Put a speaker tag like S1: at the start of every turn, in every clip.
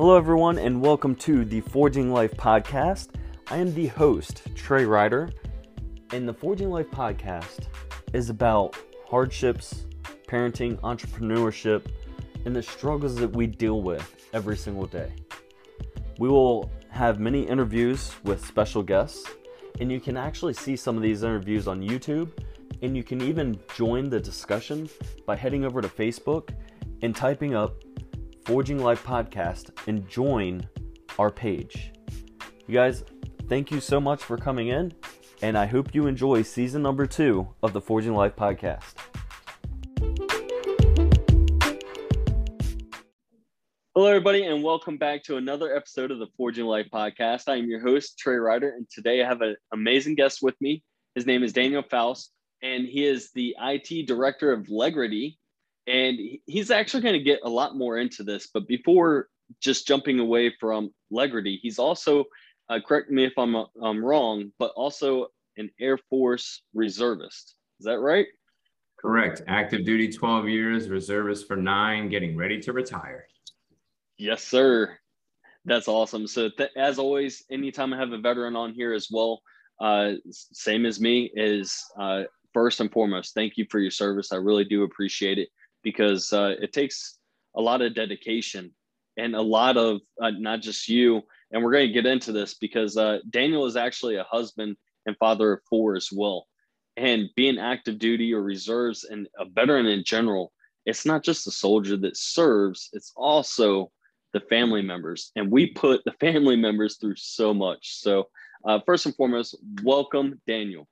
S1: Hello, everyone, and welcome to the Forging Life podcast. I am the host, Trey Ryder, and the Forging Life podcast is about hardships, parenting, entrepreneurship, and the struggles that we deal with every single day. We will have many interviews with special guests, and you can actually see some of these interviews on YouTube, and you can even join the discussion by heading over to Facebook and typing up Forging Life Podcast and join our page. You guys, thank you so much for coming in, and I hope you enjoy season number two of the Forging Life Podcast. Hello, everybody, and welcome back to another episode of the Forging Life Podcast. I am your host, Trey Ryder, and today I have an amazing guest with me. His name is Daniel Faust, and he is the IT director of Legrity, and he's actually going to get a lot more into this. But before just jumping away from Legrity, he's also, uh, correct me if I'm, I'm wrong, but also an Air Force reservist. Is that right?
S2: Correct. Active duty 12 years, reservist for nine, getting ready to retire.
S1: Yes, sir. That's awesome. So, th- as always, anytime I have a veteran on here as well, uh, same as me, is uh, first and foremost, thank you for your service. I really do appreciate it because uh, it takes a lot of dedication and a lot of uh, not just you. And we're going to get into this because uh, Daniel is actually a husband and father of four as well. And being active duty or reserves and a veteran in general, it's not just the soldier that serves, it's also the family members. And we put the family members through so much. So, uh, first and foremost, welcome, Daniel.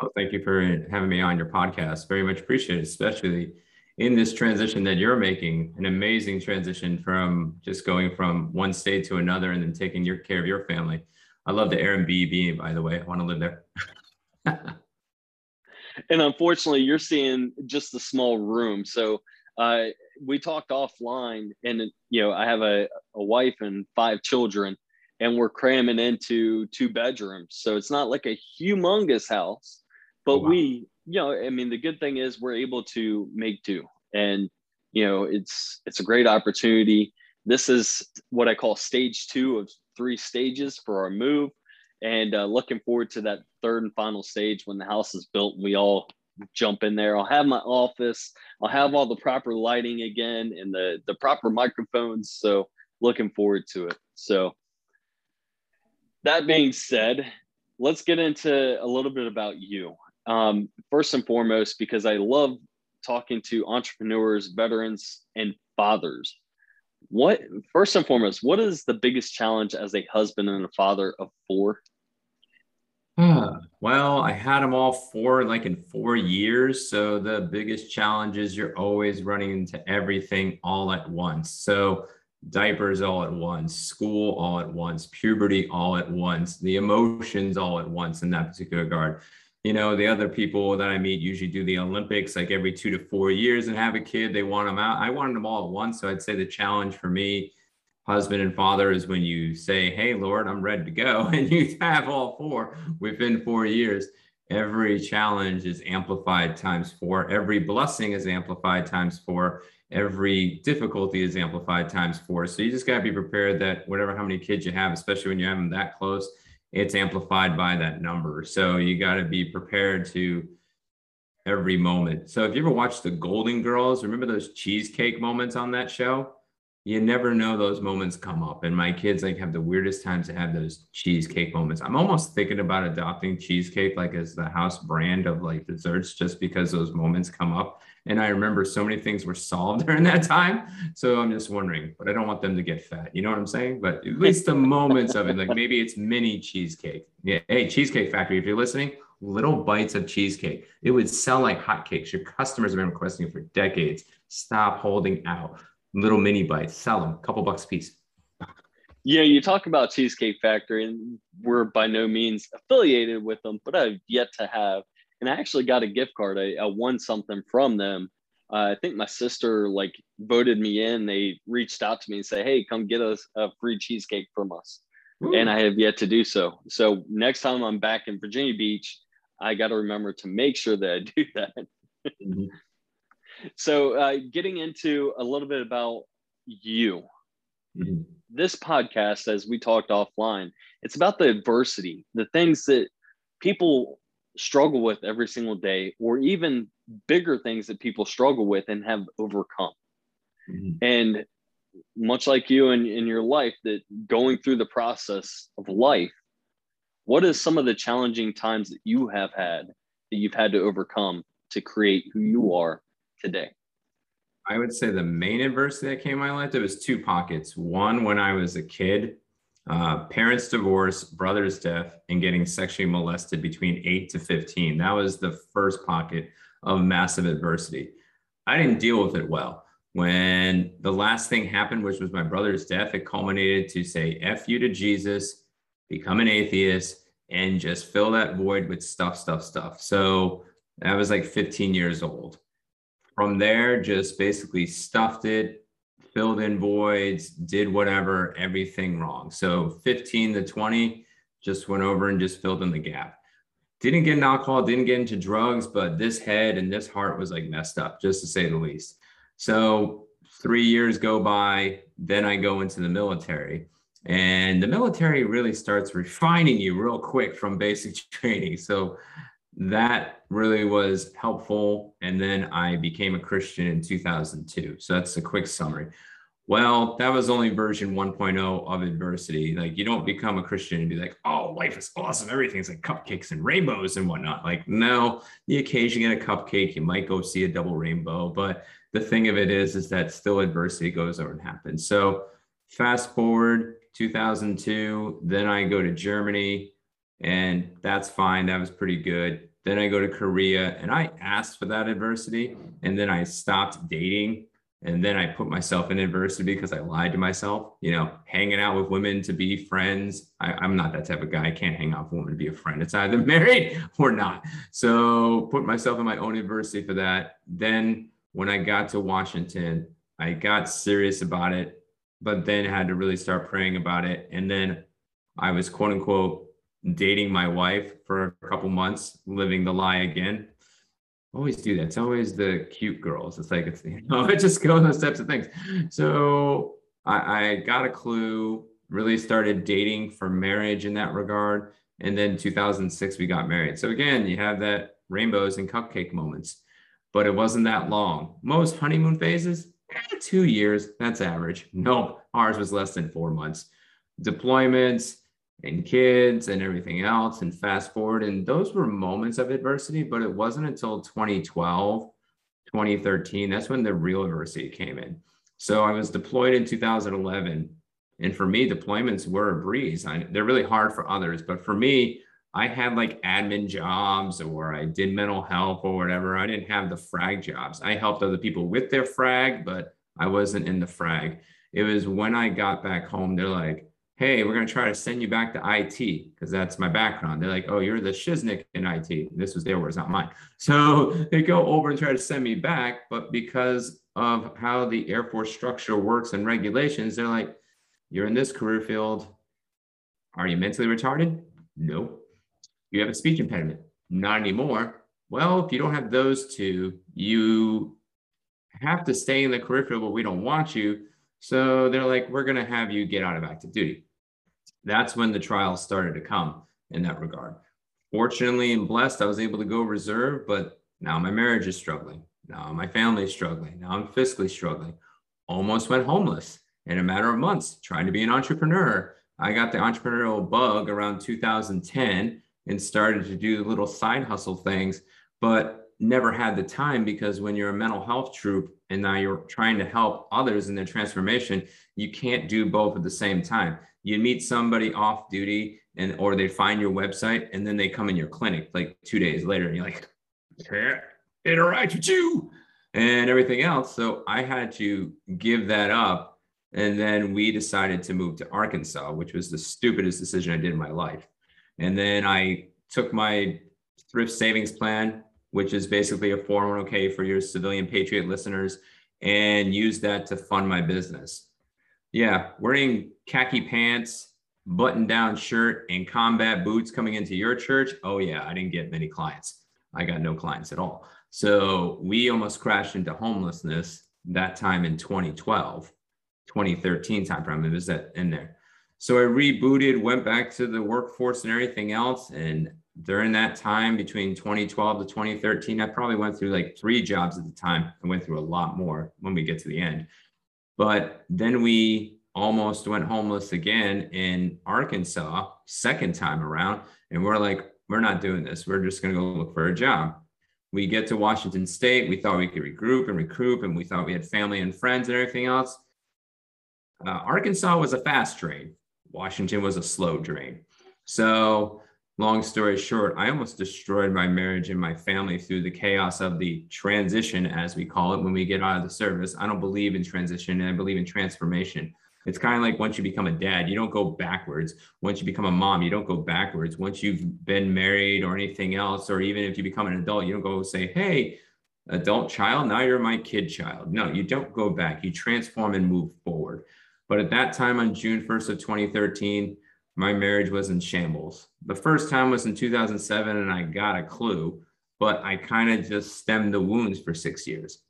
S2: Oh, thank you for having me on your podcast. Very much appreciated, especially in this transition that you're making, an amazing transition from just going from one state to another and then taking your care of your family. I love the Airbnb, by the way. I want to live there.
S1: and unfortunately, you're seeing just the small room. So uh, we talked offline, and you know, I have a, a wife and five children, and we're cramming into two bedrooms. So it's not like a humongous house, but oh, wow. we you know, I mean, the good thing is we're able to make do, and you know, it's it's a great opportunity. This is what I call stage two of three stages for our move, and uh, looking forward to that third and final stage when the house is built and we all jump in there. I'll have my office. I'll have all the proper lighting again and the the proper microphones. So looking forward to it. So that being said, let's get into a little bit about you. Um, first and foremost, because I love talking to entrepreneurs, veterans, and fathers. What first and foremost, what is the biggest challenge as a husband and a father of four?
S2: well, I had them all four like in four years. So the biggest challenge is you're always running into everything all at once. So diapers all at once, school all at once, puberty all at once, the emotions all at once in that particular regard you know the other people that i meet usually do the olympics like every two to four years and have a kid they want them out. I wanted them all at once so i'd say the challenge for me husband and father is when you say hey lord i'm ready to go and you have all four within four years. Every challenge is amplified times four. Every blessing is amplified times four. Every difficulty is amplified times four. So you just got to be prepared that whatever how many kids you have especially when you have them that close it's amplified by that number. So you got to be prepared to every moment. So if you ever watch the Golden Girls, remember those cheesecake moments on that show? You never know those moments come up. And my kids like have the weirdest times to have those cheesecake moments. I'm almost thinking about adopting cheesecake like as the house brand of like desserts just because those moments come up. And I remember so many things were solved during that time. So I'm just wondering, but I don't want them to get fat. You know what I'm saying? But at least the moments of it, like maybe it's mini cheesecake. Yeah. Hey, Cheesecake Factory, if you're listening, little bites of cheesecake. It would sell like hotcakes. Your customers have been requesting it for decades. Stop holding out. Little mini bites, sell them, a couple bucks a piece.
S1: Yeah, you talk about Cheesecake Factory, and we're by no means affiliated with them, but I've yet to have and I actually got a gift card. I, I won something from them. Uh, I think my sister like voted me in. They reached out to me and say, "Hey, come get us a free cheesecake from us," Ooh. and I have yet to do so. So next time I'm back in Virginia Beach, I got to remember to make sure that I do that. mm-hmm. So, uh, getting into a little bit about you. mm-hmm. this podcast, as we talked offline, it's about the adversity, the things that people struggle with every single day, or even bigger things that people struggle with and have overcome. Mm-hmm. And much like you in, in your life, that going through the process of life, what is some of the challenging times that you have had that you've had to overcome to create who you are today?
S2: I would say the main adversity that came in my life, there was two pockets. One, when I was a kid, uh, parents divorce, brother's death, and getting sexually molested between 8 to 15. That was the first pocket of massive adversity. I didn't deal with it well. When the last thing happened, which was my brother's death, it culminated to say F you to Jesus, become an atheist, and just fill that void with stuff, stuff, stuff. So I was like 15 years old. From there, just basically stuffed it, filled in voids, did whatever, everything wrong. So 15 to 20, just went over and just filled in the gap. Didn't get in alcohol, didn't get into drugs, but this head and this heart was like messed up, just to say the least. So three years go by, then I go into the military. And the military really starts refining you real quick from basic training. So that really was helpful. And then I became a Christian in 2002. So that's a quick summary. Well, that was only version 1.0 of adversity. Like you don't become a Christian and be like, oh, life is awesome. Everything's like cupcakes and rainbows and whatnot. Like, no, the occasion get a cupcake, you might go see a double rainbow. But the thing of it is, is that still adversity goes over and happens. So fast forward 2002, then I go to Germany and that's fine. That was pretty good. Then I go to Korea and I asked for that adversity and then I stopped dating and then I put myself in adversity because I lied to myself, you know, hanging out with women to be friends. I, am not that type of guy. I can't hang out with a woman to be a friend. It's either married or not. So put myself in my own adversity for that. Then when I got to Washington, I got serious about it, but then had to really start praying about it. And then I was quote unquote dating my wife for a couple months, living the lie again. Always do that. It's always the cute girls. It's like it's you know, it just goes those types of things. So I, I got a clue, really started dating for marriage in that regard. And then 2006, we got married. So again, you have that rainbows and cupcake moments, but it wasn't that long. Most honeymoon phases, eh, two years, that's average. No, ours was less than four months. Deployments, and kids and everything else and fast forward. And those were moments of adversity but it wasn't until 2012 2013 that's when the real adversity came in. So i was deployed in 2011 and for me deployments were a breeze. I, they're really hard for others but for me i had like admin jobs or i did mental health or whatever. I didn't have the frag jobs. I helped other people with their frag but i wasn't in the frag. It was when i got back home they're like hey, we're going to try to send you back to IT because that's my background. They're like, oh, you're the shiznick in IT. This was their words, not mine. So they go over and try to send me back. But because of how the Air Force structure works and regulations, they're like, you're in this career field. Are you mentally retarded? No. You have a speech impediment? Not anymore. Well, if you don't have those two, you have to stay in the career field, but we don't want you. So they're like, we're going to have you get out of active duty that's when the trials started to come in that regard. Fortunately and blessed, I was able to go reserve, but now my marriage is struggling. Now my family is struggling. Now I'm fiscally struggling. Almost went homeless in a matter of months trying to be an entrepreneur. I got the entrepreneurial bug around 2010 and started to do little side hustle things, but never had the time because when you're a mental health troop and now you're trying to help others in their transformation, you can't do both at the same time you meet somebody off duty and or they find your website and then they come in your clinic like two days later and you're like can't interact with you. And everything else. So i had to give that up. And then we decided to move to arkansas which was the stupidest decision i did in my life. And then i took my thrift savings plan which is basically a 401k for your civilian patriot listeners and used that to fund my business yeah, wearing khaki pants, button down shirt, and combat boots coming into your church. Oh, yeah, I didn't get many clients. I got no clients at all. So we almost crashed into homelessness that time in 2012. 2013 timeframe. It was that in there. So I rebooted, went back to the workforce and everything else. And during that time between 2012 to 2013, I probably went through like three jobs at the time. I went through a lot more when we get to the end. But then we almost went homeless again in Arkansas, second time around. And we're like, we're not doing this. We're just going to go look for a job. We get to Washington State. We thought we could regroup and recruit, and we thought we had family and friends and everything else. Uh, Arkansas was a fast train. Washington was a slow drain. So, long story short, I almost destroyed my marriage and my family through the chaos of the transition, as we call it, when we get out of the service. I don't believe in transition, and I believe in transformation. It's kind of like once you become a dad, you don't go backwards. Once you become a mom, you don't go backwards. Once you've been married or anything else, or even if you become an adult, you don't go say, hey, adult child, now you're my kid child. No, you don't go back. You transform and move forward. But at that time on June 1st of 2013, my marriage was in shambles. The first time was in 2007 and I got a clue, but I kind of just stemmed the wounds for six years.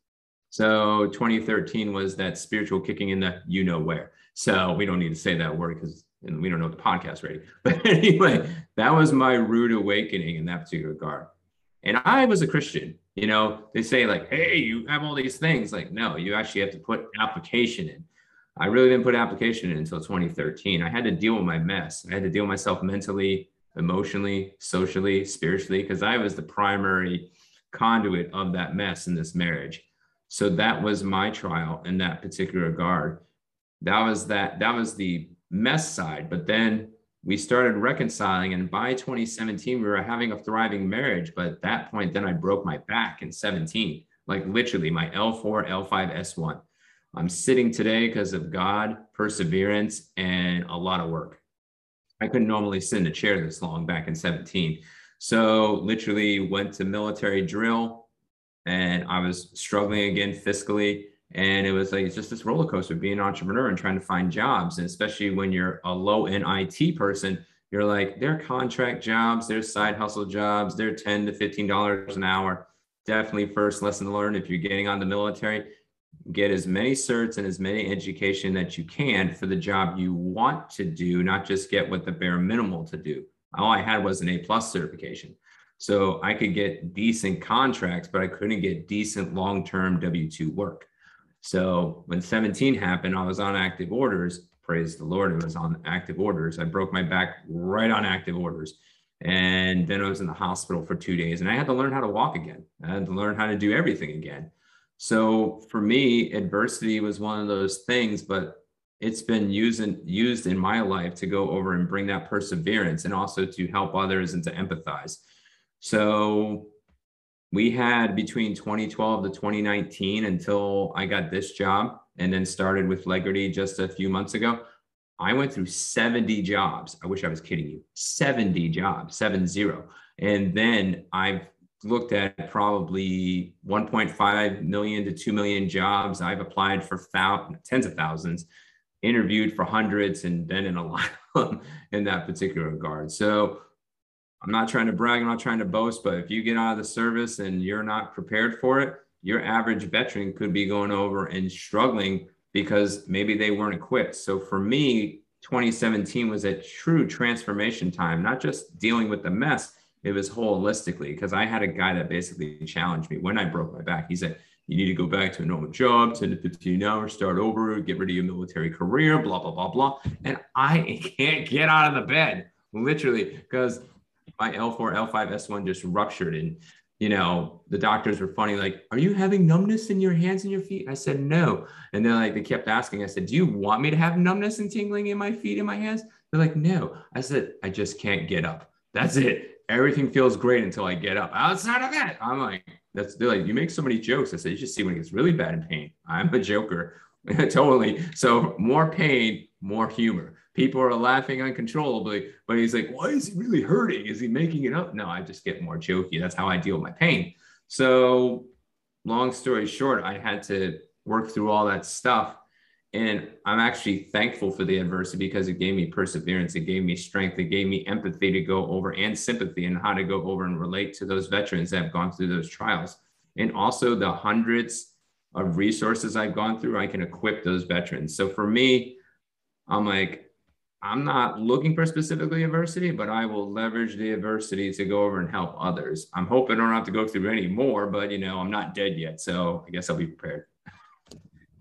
S2: So 2013 was that spiritual kicking in the you know where. So we don't need to say that word because we don't know the podcast rating. But anyway, that was my rude awakening in that particular regard. And I was a Christian. You know, they say like, hey, you have all these things. Like, no, you actually have to put application in. I really didn't put an application in until 2013. I had to deal with my mess. I had to deal with myself mentally, emotionally, socially, spiritually, because I was the primary conduit of that mess in this marriage. So that was my trial in that particular regard that was that that was the mess side but then we started reconciling and by 2017 we were having a thriving marriage but at that point then i broke my back in 17 like literally my l4 l5 s1 i'm sitting today because of god perseverance and a lot of work. I couldn't normally sit in a chair this long back in 17 so literally went to military drill and i was struggling again fiscally and it was like it's just this roller coaster being an entrepreneur and trying to find jobs. And especially when you're a low end it person you're like they're contract jobs they're side hustle jobs they're 10 to 15 dollars an hour. Definitely first lesson to learn if you're getting on the military get as many certs and as many education that you can for the job you want to do not just get what the bare minimal to do all i had was an a plus certification so i could get decent contracts but i couldn't get decent long-term w2 work so when 17 happened, I was on active orders. Praise the Lord, it was on active orders. I broke my back right on active orders. And then I was in the hospital for two days and I had to learn how to walk again. I had to learn how to do everything again. So for me, adversity was one of those things, but it's been used in, used in my life to go over and bring that perseverance and also to help others and to empathize. So we had between 2012 to 2019 until I got this job and then started with Legrity just a few months ago. I went through 70 jobs. I wish I was kidding you. 70 jobs, seven zero. And then I've looked at probably 1.5 million to 2 million jobs. I've applied for thou- tens of thousands, interviewed for hundreds, and been in a lot of them in that particular regard. So I'm not trying to brag, I'm not trying to boast, but if you get out of the service and you're not prepared for it, your average veteran could be going over and struggling because maybe they weren't equipped. So for me, 2017 was a true transformation time, not just dealing with the mess, it was holistically because I had a guy that basically challenged me when I broke my back. He said, You need to go back to a normal job, 10 to 15 hours, start over, get rid of your military career, blah, blah, blah, blah. And I can't get out of the bed, literally, because my L4, L5, S1 just ruptured. And, you know, the doctors were funny, like, are you having numbness in your hands and your feet? I said, no. And then like they kept asking, I said, do you want me to have numbness and tingling in my feet and my hands? They're like, no. I said, I just can't get up. That's it. Everything feels great until I get up. Outside of that, I'm like, that's they're like, you make so many jokes. I said, you should see when it gets really bad in pain. I'm a joker. totally. So more pain, more humor people are laughing uncontrollably. But he's like, why is he really hurting? Is he making it up? No, I just get more jokey. That's how I deal with my pain. So, long story short, I had to work through all that stuff. And I'm actually thankful for the adversity because it gave me perseverance, it gave me strength, it gave me empathy to go over and sympathy and how to go over and relate to those veterans that have gone through those trials. And also the hundreds of resources I've gone through, I can equip those veterans. So for me, I'm like, I'm not looking for specifically adversity, but I will leverage the adversity to go over and help others. I'm hoping I don't have to go through any more, but you know, I'm not dead yet. So I guess I'll be prepared.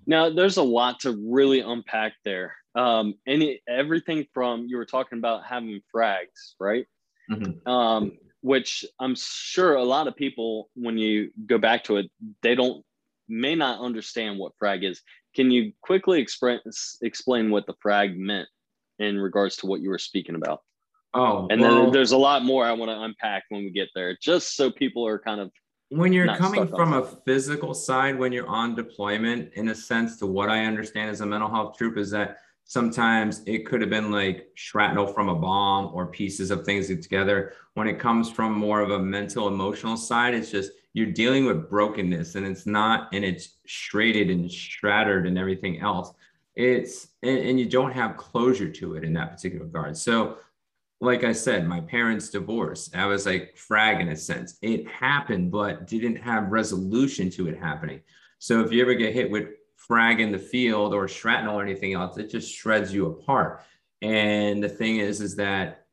S1: Now, there's a lot to really unpack there. Um, any everything from you were talking about having frags, right? Mm-hmm. Um, which I'm sure a lot of people, when you go back to it, they don't may not understand what frag is. Can you quickly express explain what the frag meant in regards to what you were speaking about?
S2: Oh,
S1: and well, then there's a lot more I want to unpack when we get there, just so people are kind of
S2: when you're coming from a physical side when you're on deployment in a sense to what i understand as a mental health troop is that sometimes it could have been like shrapnel from a bomb or pieces of things together. When it comes from more of a mental emotional side it's just you're dealing with brokenness and it's not and it's shredded and shattered and everything else. It's and, and you don't have closure to it in that particular regard. So like I said, my parents' divorced. I was like frag in a sense. It happened, but didn't have resolution to it happening. So if you ever get hit with frag in the field or shrapnel or anything else, it just shreds you apart. And the thing is, is that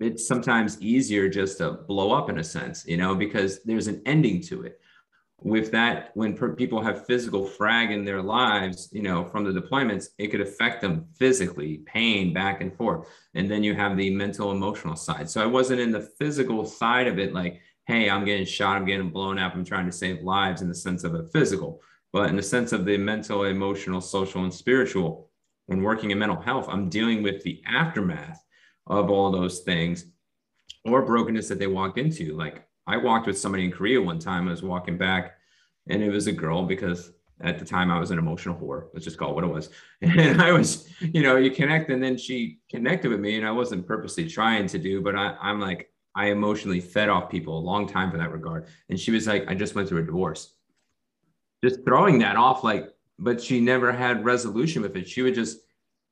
S2: it's sometimes easier just to blow up in a sense, you know, because there's an ending to it with that when per- people have physical frag in their lives you know from the deployments it could affect them physically pain back and forth. And then you have the mental emotional side. So i wasn't in the physical side of it like hey i'm getting shot i'm getting blown up i'm trying to save lives in the sense of a physical. But in the sense of the mental emotional social and spiritual when working in mental health i'm dealing with the aftermath of all those things or brokenness that they walked into. Like I walked with somebody in Korea one time. I was walking back, and it was a girl because at the time I was an emotional whore. Let's just call it what it was. And I was, you know, you connect, and then she connected with me, and I wasn't purposely trying to do, but I, I'm like, I emotionally fed off people a long time for that regard. And she was like, I just went through a divorce. Just throwing that off, like, but she never had resolution with it. She would just,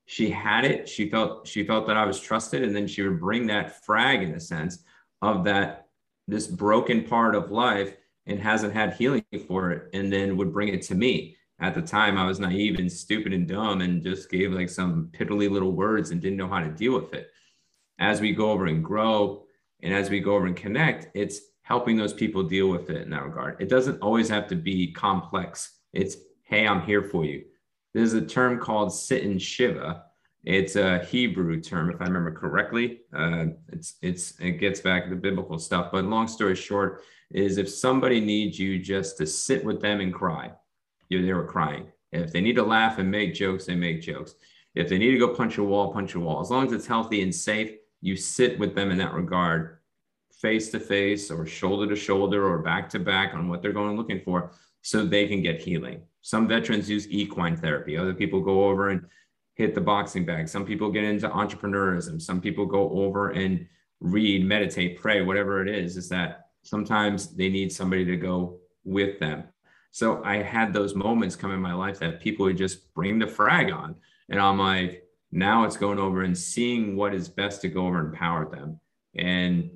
S2: she had it. She felt, she felt that I was trusted, and then she would bring that frag in a sense of that this broken part of life and hasn't had healing for it and then would bring it to me. At the time i was naive and stupid and dumb and just gave like some piddly little words and didn't know how to deal with it. As we go over and grow and as we go over and connect it's helping those people deal with it in that regard. It doesn't always have to be complex. It's hey i'm here for you. There's a term called sit and shiva it's a Hebrew term, if I remember correctly. Uh, it's it's it gets back to the biblical stuff. But long story short, is if somebody needs you just to sit with them and cry, you they were crying. If they need to laugh and make jokes, they make jokes. If they need to go punch a wall, punch a wall. As long as it's healthy and safe, you sit with them in that regard, face to face or shoulder to shoulder or back to back on what they're going looking for, so they can get healing. Some veterans use equine therapy. Other people go over and hit the boxing bag. Some people get into entrepreneurism. Some people go over and read, meditate, pray, whatever it is, is that sometimes they need somebody to go with them. So I had those moments come in my life that people would just bring the frag on. And I'm like, now it's going over and seeing what is best to go over and empower them. And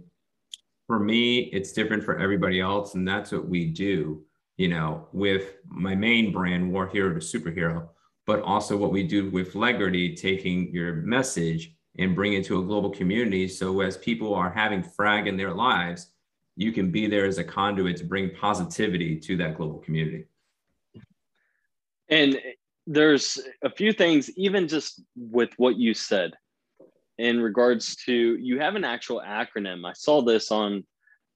S2: for me, it's different for everybody else. And that's what we do, you know, with my main brand, War Hero to Superhero but also what we do with Legrity, taking your message and bring it to a global community. So as people are having frag in their lives, you can be there as a conduit to bring positivity to that global community.
S1: And there's a few things, even just with what you said in regards to you have an actual acronym. I saw this on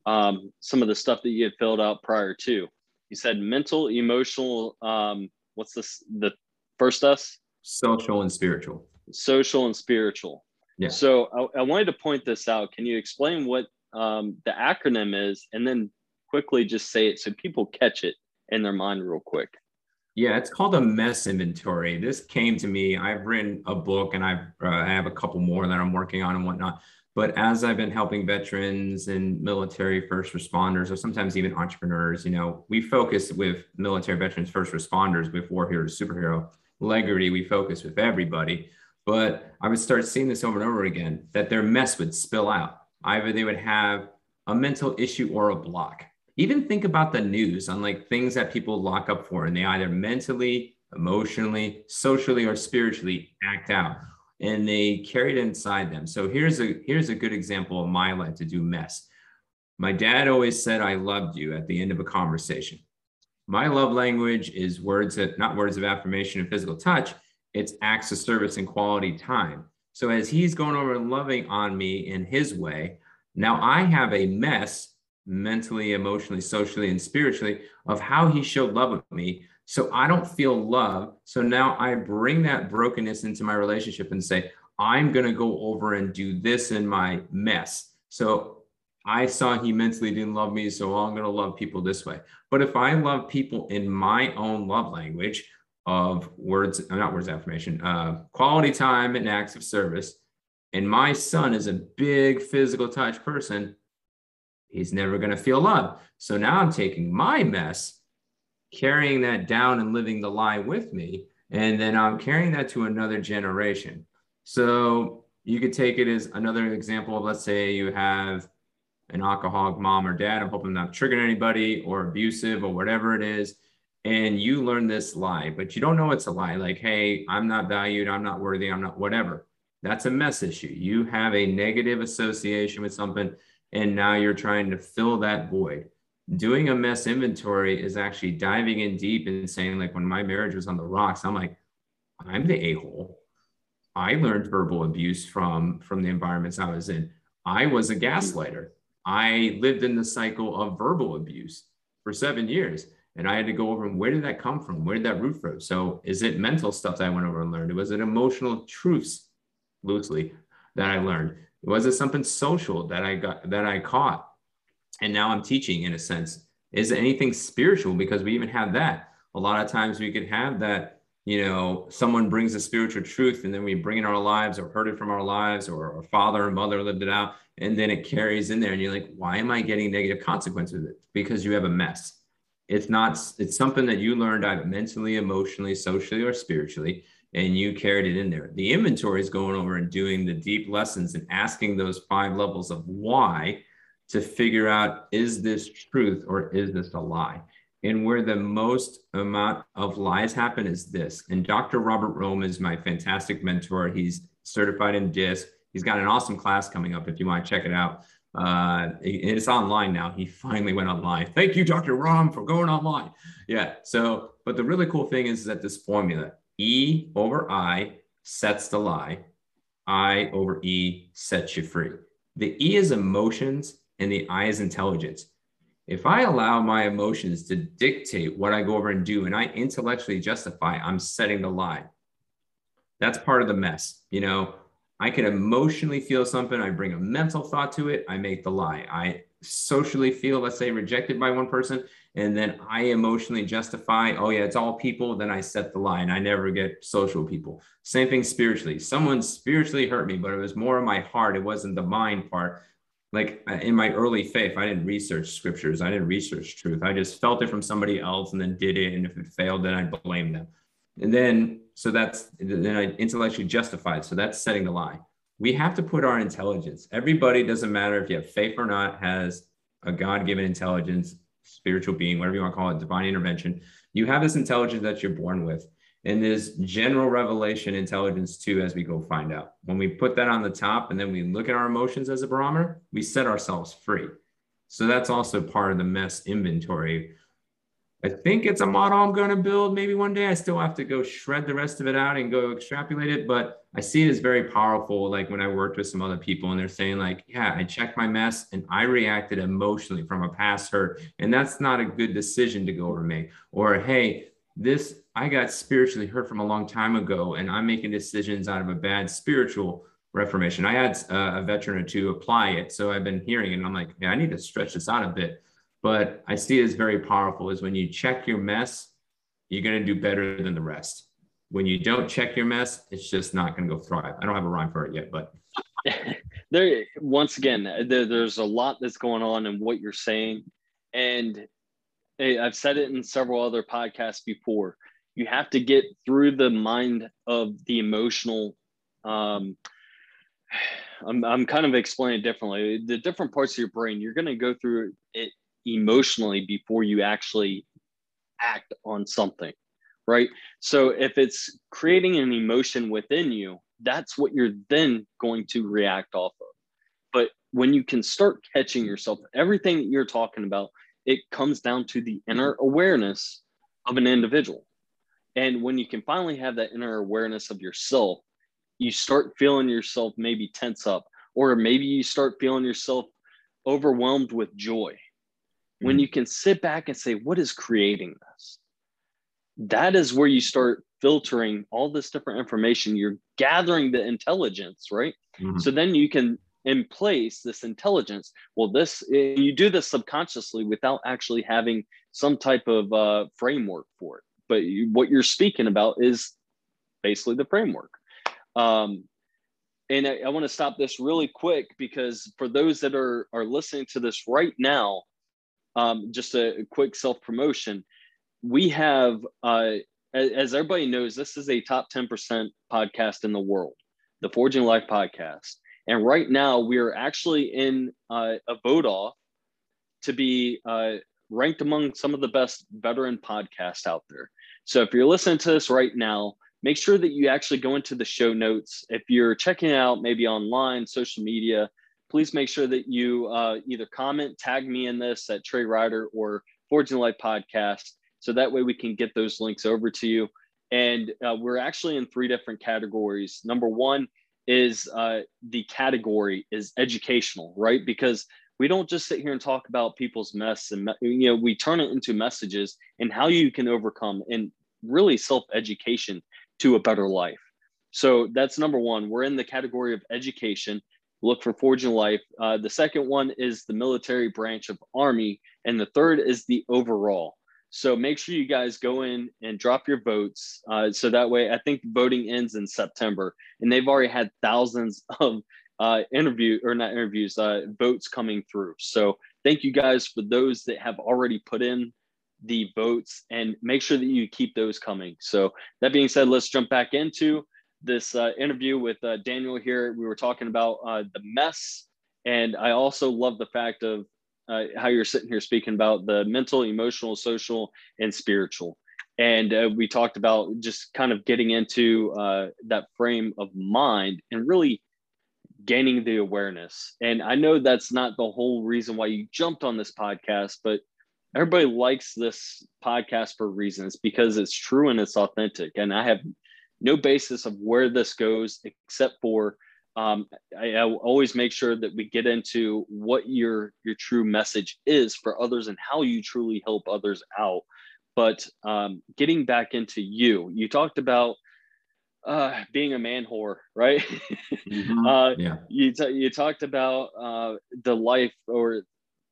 S1: um, some of the stuff that you had filled out prior to. You said mental, emotional, um, what's this? The First us?
S2: Social and spiritual.
S1: Social and spiritual. Yeah. So I, I wanted to point this out. Can you explain what um, the acronym is and then quickly just say it so people catch it in their mind real quick?
S2: Yeah, it's called a mess inventory. This came to me. I've written a book and I've, uh, I have a couple more that I'm working on and whatnot. But as I've been helping veterans and military first responders, or sometimes even entrepreneurs, you know, we focus with military veterans, first responders with War Hero Superhero Legrity, we focus with everybody. But I would start seeing this over and over again that their mess would spill out. Either they would have a mental issue or a block. even think about the news on like things that people lock up for and they either mentally, emotionally, socially, or spiritually act out and they carry it inside them. So here's a here's a good example of my life to do mess. My dad always said I loved you at the end of a conversation. My love language is words that not words of affirmation and physical touch, it's acts of service and quality time. So as he's going over and loving on me in his way, now I have a mess mentally, emotionally, socially, and spiritually of how he showed love of me. So I don't feel love. So now I bring that brokenness into my relationship and say, I'm going to go over and do this in my mess. So I saw he mentally didn't love me. So I'm going to love people this way. But if I love people in my own love language of words, not words affirmation, uh, quality time and acts of service, and my son is a big physical touch person, he's never going to feel love. So now I'm taking my mess, carrying that down and living the lie with me. And then I'm carrying that to another generation. So you could take it as another example of let's say you have an alcoholic mom or dad. I'm hoping I'm not triggering anybody or abusive or whatever it is. And you learn this lie, but you don't know it's a lie. Like, hey, I'm not valued. I'm not worthy. I'm not whatever. That's a mess issue. You have a negative association with something and now you're trying to fill that void doing a mess inventory is actually diving in deep and saying like when my marriage was on the rocks i'm like i'm the a-hole i learned verbal abuse from from the environments i was in i was a gaslighter i lived in the cycle of verbal abuse for seven years and i had to go over and where did that come from where did that root from so is it mental stuff that i went over and learned was it emotional truths loosely that i learned was it something social that I got that I caught? And now I'm teaching in a sense. Is it anything spiritual? Because we even have that. A lot of times we could have that, you know, someone brings a spiritual truth and then we bring it in our lives or heard it from our lives or our father or mother lived it out. And then it carries in there. And you're like, why am I getting negative consequences? Because you have a mess. It's not, it's something that you learned either mentally, emotionally, socially, or spiritually and you carried it in there. The inventory is going over and doing the deep lessons and asking those five levels of why to figure out is this truth or is this a lie? And where the most amount of lies happen is this. And Dr. Robert Rohm is my fantastic mentor. He's certified in DISC. He's got an awesome class coming up if you want to check it out. Uh, it's online now. He finally went online. Thank you, Dr. Rohm, for going online. Yeah. So, but the really cool thing is that this formula, E over I sets the lie. I over E sets you free. The E is emotions and the I is intelligence. If I allow my emotions to dictate what I go over and do and I intellectually justify, I'm setting the lie. That's part of the mess. You know, I can emotionally feel something, I bring a mental thought to it, I make the lie. I socially feel, let's say, rejected by one person, and then I emotionally justify, oh yeah, it's all people, then I set the line. I never get social people. Same thing spiritually. Someone spiritually hurt me, but it was more of my heart. It wasn't the mind part. Like in my early faith, I didn't research scriptures. I didn't research truth. I just felt it from somebody else and then did it. And if it failed, then I blame them. And then, so that's, then I intellectually justified. So that's setting the lie. We have to put our intelligence. Everybody, doesn't matter if you have faith or not, has a God given intelligence spiritual being, whatever you want to call it, divine intervention. You have this intelligence that you're born with. And this general revelation intelligence too, as we go find out. When we put that on the top and then we look at our emotions as a barometer, we set ourselves free. So that's also part of the mess inventory I think it's a model I'm going to build maybe one day. I still have to go shred the rest of it out and go extrapolate it, but I see it as very powerful. Like when I worked with some other people and they're saying like, yeah, I checked my mess and I reacted emotionally from a past hurt. And that's not a good decision to go over make. Or, hey, this, I got spiritually hurt from a long time ago and I'm making decisions out of a bad spiritual reformation. I had uh, a veteran or two apply it. So I've been hearing it and I'm like, yeah, I need to stretch this out a bit but I see it as very powerful is when you check your mess, you're going to do better than the rest. When you don't check your mess, it's just not going to go thrive. I don't have a rhyme for it yet, but
S1: there once again, there, there's a lot that's going on in what you're saying. And I've said it in several other podcasts before. You have to get through the mind of the emotional um, I'm, I'm kind of explaining it differently. The different parts of your brain, you're going to go through it emotionally before you actually act on something, right? So if it's creating an emotion within you, that's what you're then going to react off of. But when you can start catching yourself, everything that you're talking about, it comes down to the inner awareness of an individual. And when you can finally have that inner awareness of yourself, you start feeling yourself maybe tense up, or maybe you start feeling yourself overwhelmed with joy. Mm-hmm. When you can sit back and say, What is creating this? That is where you start filtering all this different information. You're gathering the intelligence, right? Mm-hmm. So then you can in place this intelligence well this you do this subconsciously without actually having some type of uh, framework for it but what you're speaking about is basically the framework um, and I, I want to stop this really quick because for those that are are listening to this right now, um, just a, a quick self promotion. We have, uh, as, as everybody knows, this is a top ten percent podcast in the world, the Forging Life podcast. And right now, we are actually in uh, a vote off to be uh, ranked among some of the best veteran podcasts out there. So if you're listening to this right now, make sure that you actually go into the show notes. If you're checking out, maybe online, social media, please make sure that you uh, either comment, tag me in this at Trey Ryder or Forging Life Podcast. So that way we can get those links over to you. And uh, we're actually in three different categories. Number one is uh, the category is educational, right? Because we don't just sit here and talk about people's mess and you know we turn it into messages and how you can overcome and really self-education to a better life. So that's number one. We're in the category of education. Look for Forging Life. Uh, the second one is the military branch of Army, and the third is the overall. So make sure you guys go in and drop your votes. Uh, so that way, I think voting ends in September, and they've already had thousands of uh, interview or not interviews, uh, votes coming through. So thank you guys for those that have already put in the votes and make sure that you keep those coming. So that being said, let's jump back into this uh, interview with uh, Daniel here. We were talking about uh, the mess, and I also love the fact of uh, how you're sitting here speaking about the mental, emotional, social, and spiritual. And uh, we talked about just kind of getting into uh, that frame of mind and really gaining the awareness. And I know that's not the whole reason why you jumped on this podcast, but everybody likes this podcast for reasons because it's true and it's authentic. And I have no basis of where this goes except for um, I, I, always make sure that we get into what your your true message is for others and how you truly help others out. But um, getting back into you, you talked about uh, being a man whore, right? Mm-hmm. uh, yeah. You t- you talked about uh, the life or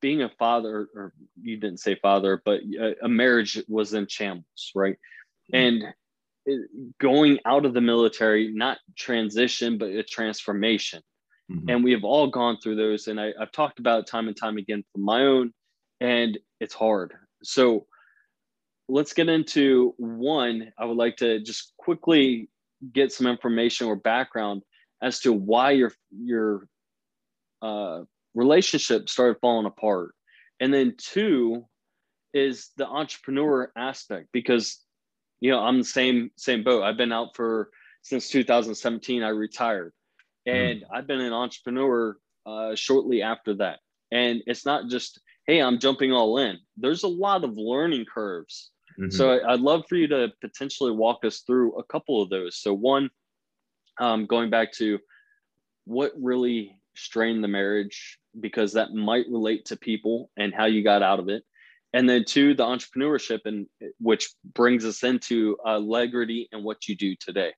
S1: being a father, or you didn't say father, but a, a marriage was in shambles, right? Mm-hmm. And it, going out of the military, not transition, but a transformation. Mm-hmm. And we have all gone through those. And I, I've talked about it time and time again from my own, and it's hard. So let's get into one. I would like to just quickly get some information or background as to why your your uh, relationship started falling apart. And then two is the entrepreneur aspect because you know I'm the same same boat. I've been out for since 2017. I retired, and mm. I've been an entrepreneur uh, shortly after that. And it's not just hey, I'm jumping all in. There's a lot of learning curves. Mm-hmm. So I'd love for you to potentially walk us through a couple of those. So one, um, going back to what really strained the marriage because that might relate to people and how you got out of it and then two the entrepreneurship and which brings us into uh, and what you do today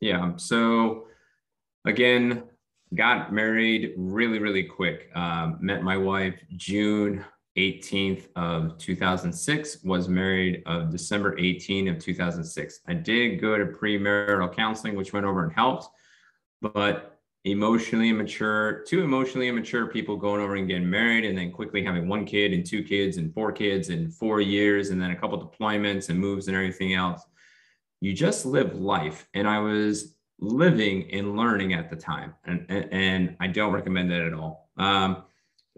S2: yeah so again got married really really quick um, met my wife june 18th of 2006 was married of december 18 of 2006 i did go to premarital counseling which went over and helped but emotionally immature, two emotionally immature people going over and getting married and then quickly having one kid and two kids and four kids in four years and then a couple deployments and moves and everything else. You just live life. And I was living and learning at the time. And, and, and I don't recommend that at all. Um,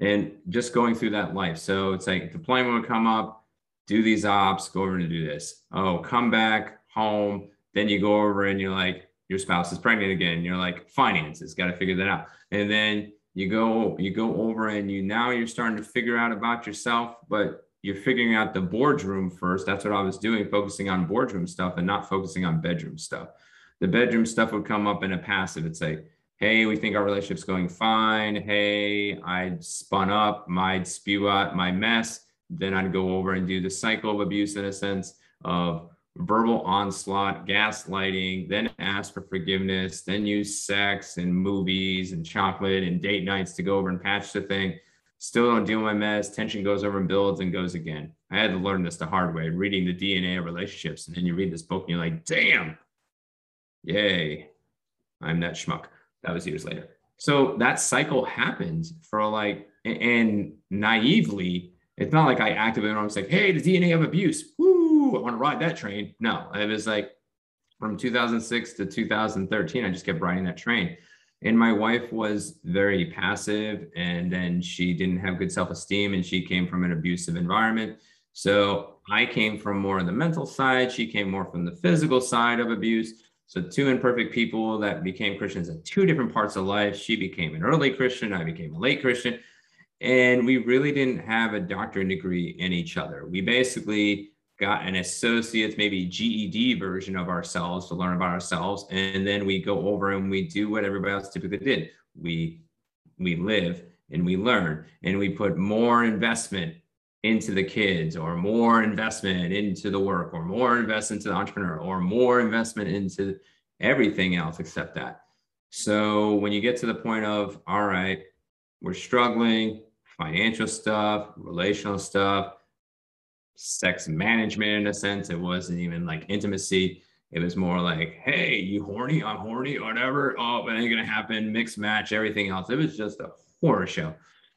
S2: and just going through that life. So it's like deployment would come up, do these ops, go over to do this. Oh, come back home. Then you go over and you're like, your spouse is pregnant again. You're like, finances, got to figure that out. And then you go, you go over and you now you're starting to figure out about yourself, but you're figuring out the boardroom first. That's what I was doing, focusing on boardroom stuff and not focusing on bedroom stuff. The bedroom stuff would come up in a passive. It's like, hey, we think our relationship's going fine. Hey, I'd spun up, I'd spew out my mess. Then I'd go over and do the cycle of abuse in a sense of verbal onslaught, gaslighting, then ask for forgiveness, then use sex and movies and chocolate and date nights to go over and patch the thing. Still don't deal with my mess. Tension goes over and builds and goes again. I had to learn this the hard way, reading the DNA of relationships. And then you read this book and you're like, damn, yay, I'm that schmuck. That was years later. So that cycle happens for like, and naively, it's not like I actively I was like, hey, the DNA of abuse. Woo, I want to ride that train. No, it was like from 2006 to 2013, I just kept riding that train. And my wife was very passive, and then she didn't have good self esteem, and she came from an abusive environment. So I came from more of the mental side. She came more from the physical side of abuse. So two imperfect people that became Christians at two different parts of life. She became an early Christian. I became a late Christian. And we really didn't have a doctorate degree in each other. We basically got an associate's, maybe GED version of ourselves to learn about ourselves. And then we go over and we do what everybody else typically did. We we live and we learn and we put more investment into the kids or more investment into the work or more investment into the entrepreneur or more investment into everything else except that. So when you get to the point of, all right, we're struggling, financial stuff, relational stuff, sex management in a sense, it wasn't even like intimacy. It was more like, hey, you horny? I'm horny, whatever. Oh, it ain't gonna happen. Mixed match, everything else. It was just a horror show.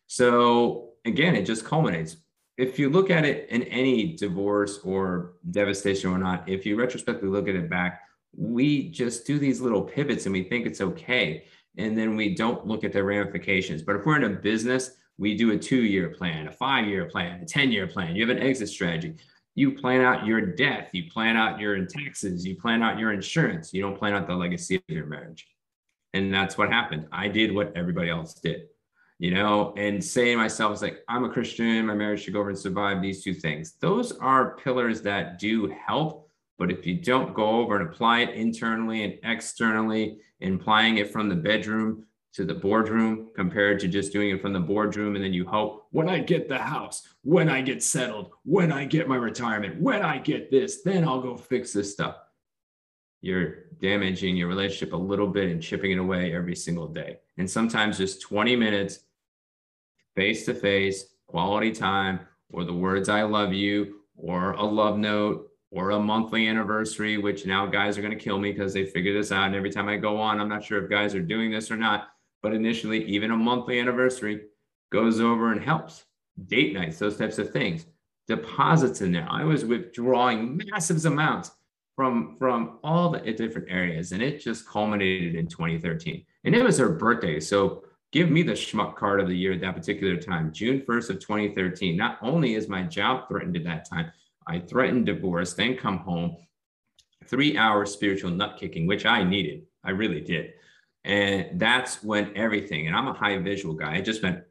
S2: So again, it just culminates if you look at it in any divorce or devastation or not, if you retrospectively look at it back, we just do these little pivots and we think it's okay. And then we don't look at the ramifications. But if we're in a business, we do a two year plan, a five year plan, a 10 year plan. You have an exit strategy. You plan out your death, you plan out your taxes, you plan out your insurance. You don't plan out the legacy of your marriage. And that's what happened. I did what everybody else did you know, and saying myself is like, I'm a Christian, my marriage should go over and survive these two things. Those are pillars that do help. But if you don't go over and apply it internally and externally, and applying it from the bedroom to the boardroom compared to just doing it from the boardroom, and then you hope when I get the house, when I get settled, when I get my retirement, when I get this, then I'll go fix this stuff. You're damaging your relationship a little bit and chipping it away every single day. And sometimes just 20 minutes face to face, quality time, or the words I love you, or a love note, or a monthly anniversary, which now guys are going to kill me because they figure this out. And every time I go on, I'm not sure if guys are doing this or not. But initially, even a monthly anniversary goes over and helps. Date nights, those types of things. Deposits in there. I was withdrawing massive amounts from from all the different areas, and it just culminated in 2013. And it was her birthday, so give me the schmuck card of the year at that particular time, June 1st of 2013. Not only is my job threatened at that time, I threatened divorce, then come home, three hours spiritual nut kicking, which I needed. I really did. And that's when everything, and I'm a high visual guy. I just went,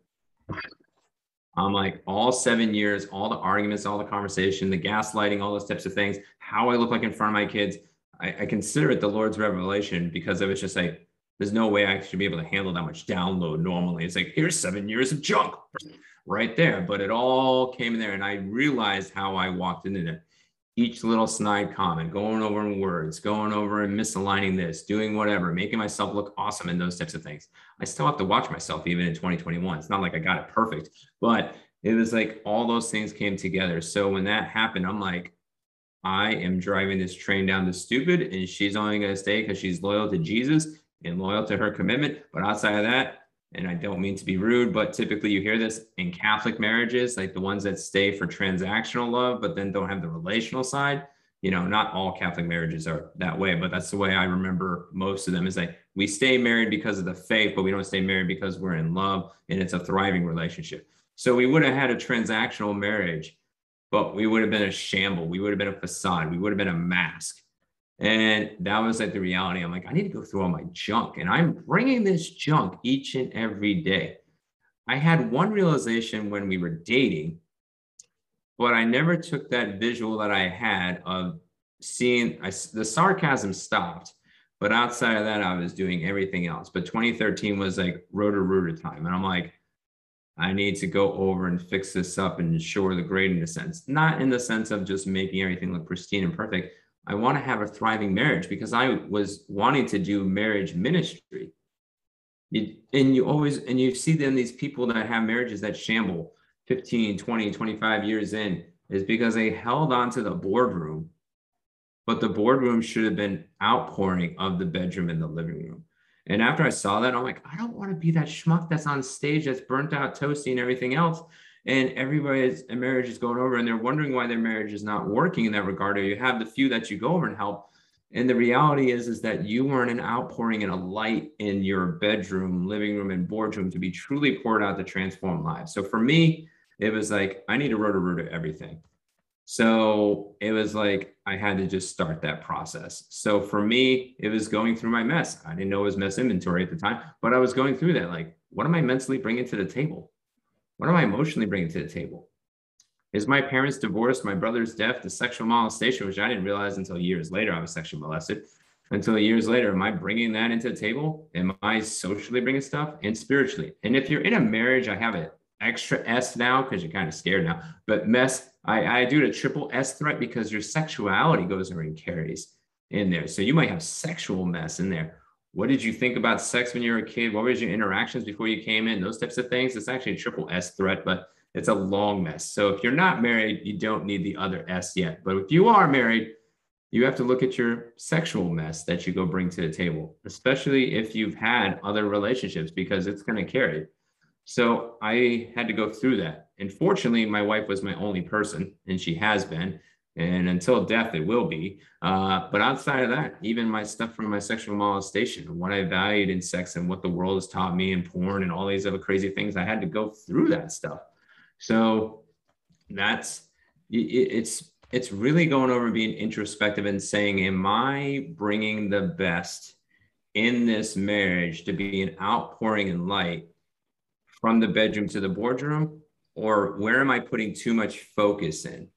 S2: I'm like all seven years, all the arguments, all the conversation, the gaslighting, all those types of things, how I look like in front of my kids. I, I consider it the Lord's revelation because it was just like, there's no way I should be able to handle that much download normally. It's like, here's seven years of junk right there. But it all came in there. And I realized how I walked into it. Each little snide comment, going over in words, going over and misaligning this, doing whatever, making myself look awesome and those types of things. I still have to watch myself even in 2021. It's not like I got it perfect, but it was like all those things came together. So when that happened, I'm like, I am driving this train down to stupid, and she's only going to stay because she's loyal to Jesus and loyal to her commitment. But outside of that, and I don't mean to be rude, but typically you hear this in Catholic marriages, like the ones that stay for transactional love, but then don't have the relational side. you know, not all Catholic marriages are that way, but that's the way I remember most of them is like we stay married because of the faith, but we don't stay married because we're in love and it's a thriving relationship. So we would have had a transactional marriage, but we would have been a shamble. We would have been a facade. We would have been a mask. And that was like the reality. I'm like, I need to go through all my junk. And I'm bringing this junk each and every day. I had one realization when we were dating but I never took that visual that I had of seeing I, the sarcasm stopped. But outside of that, I was doing everything else. But 2013 was like rotor rooter time. And I'm like, I need to go over and fix this up and ensure the grade in a sense, not in the sense of just making everything look pristine and perfect. I want to have a thriving marriage because I was wanting to do marriage ministry. And you always, and you see then these people that have marriages that shamble 15, 20, 25 years in is because they held on to the boardroom, but the boardroom should have been outpouring of the bedroom and the living room. And after I saw that, I'm like, I don't want to be that schmuck that's on stage that's burnt out, toasty, and everything else. And everybody's marriage is going over, and they're wondering why their marriage is not working in that regard. Or you have the few that you go over and help. And the reality is, is that you weren't an outpouring and a light in your bedroom, living room, and boardroom to be truly poured out to transform lives. So for me, it was like I need a rotor rooter everything. So it was like I had to just start that process. So for me, it was going through my mess. I didn't know it was mess inventory at the time, but I was going through that. Like, what am I mentally bringing to the table? What am I emotionally bringing to the table? Is my parents divorced, my brother's death, the sexual molestation, which I didn't realize until years later I was sexually molested. Until years later, am I bringing that into the table? Am I socially bringing stuff and spiritually? And if you're in a marriage, I have it extra S now because you're kind of scared now. But mess, I, I do the triple S threat because your sexuality goes and carries in there. So you might have sexual mess in there. What did you think about sex when you were a kid? What was your interactions before you came in? Those types of things. It's actually a triple S threat, but it's a long mess. So if you're not married, you don't need the other S yet. But if you are married, you have to look at your sexual mess that you go bring to the table, especially if you've had other relationships, because it's going to carry. So I had to go through that. And fortunately, my wife was my only person, and she has been. And until death, it will be. Uh, but outside of that, even my stuff from my sexual molestation, what I valued in sex and what the world has taught me in porn and all these other crazy things, I had to go through that stuff. So that's it's it's really going over being introspective and saying, Am I bringing the best in this marriage to be an outpouring in light from the bedroom to the boardroom or where am I putting too much focus in?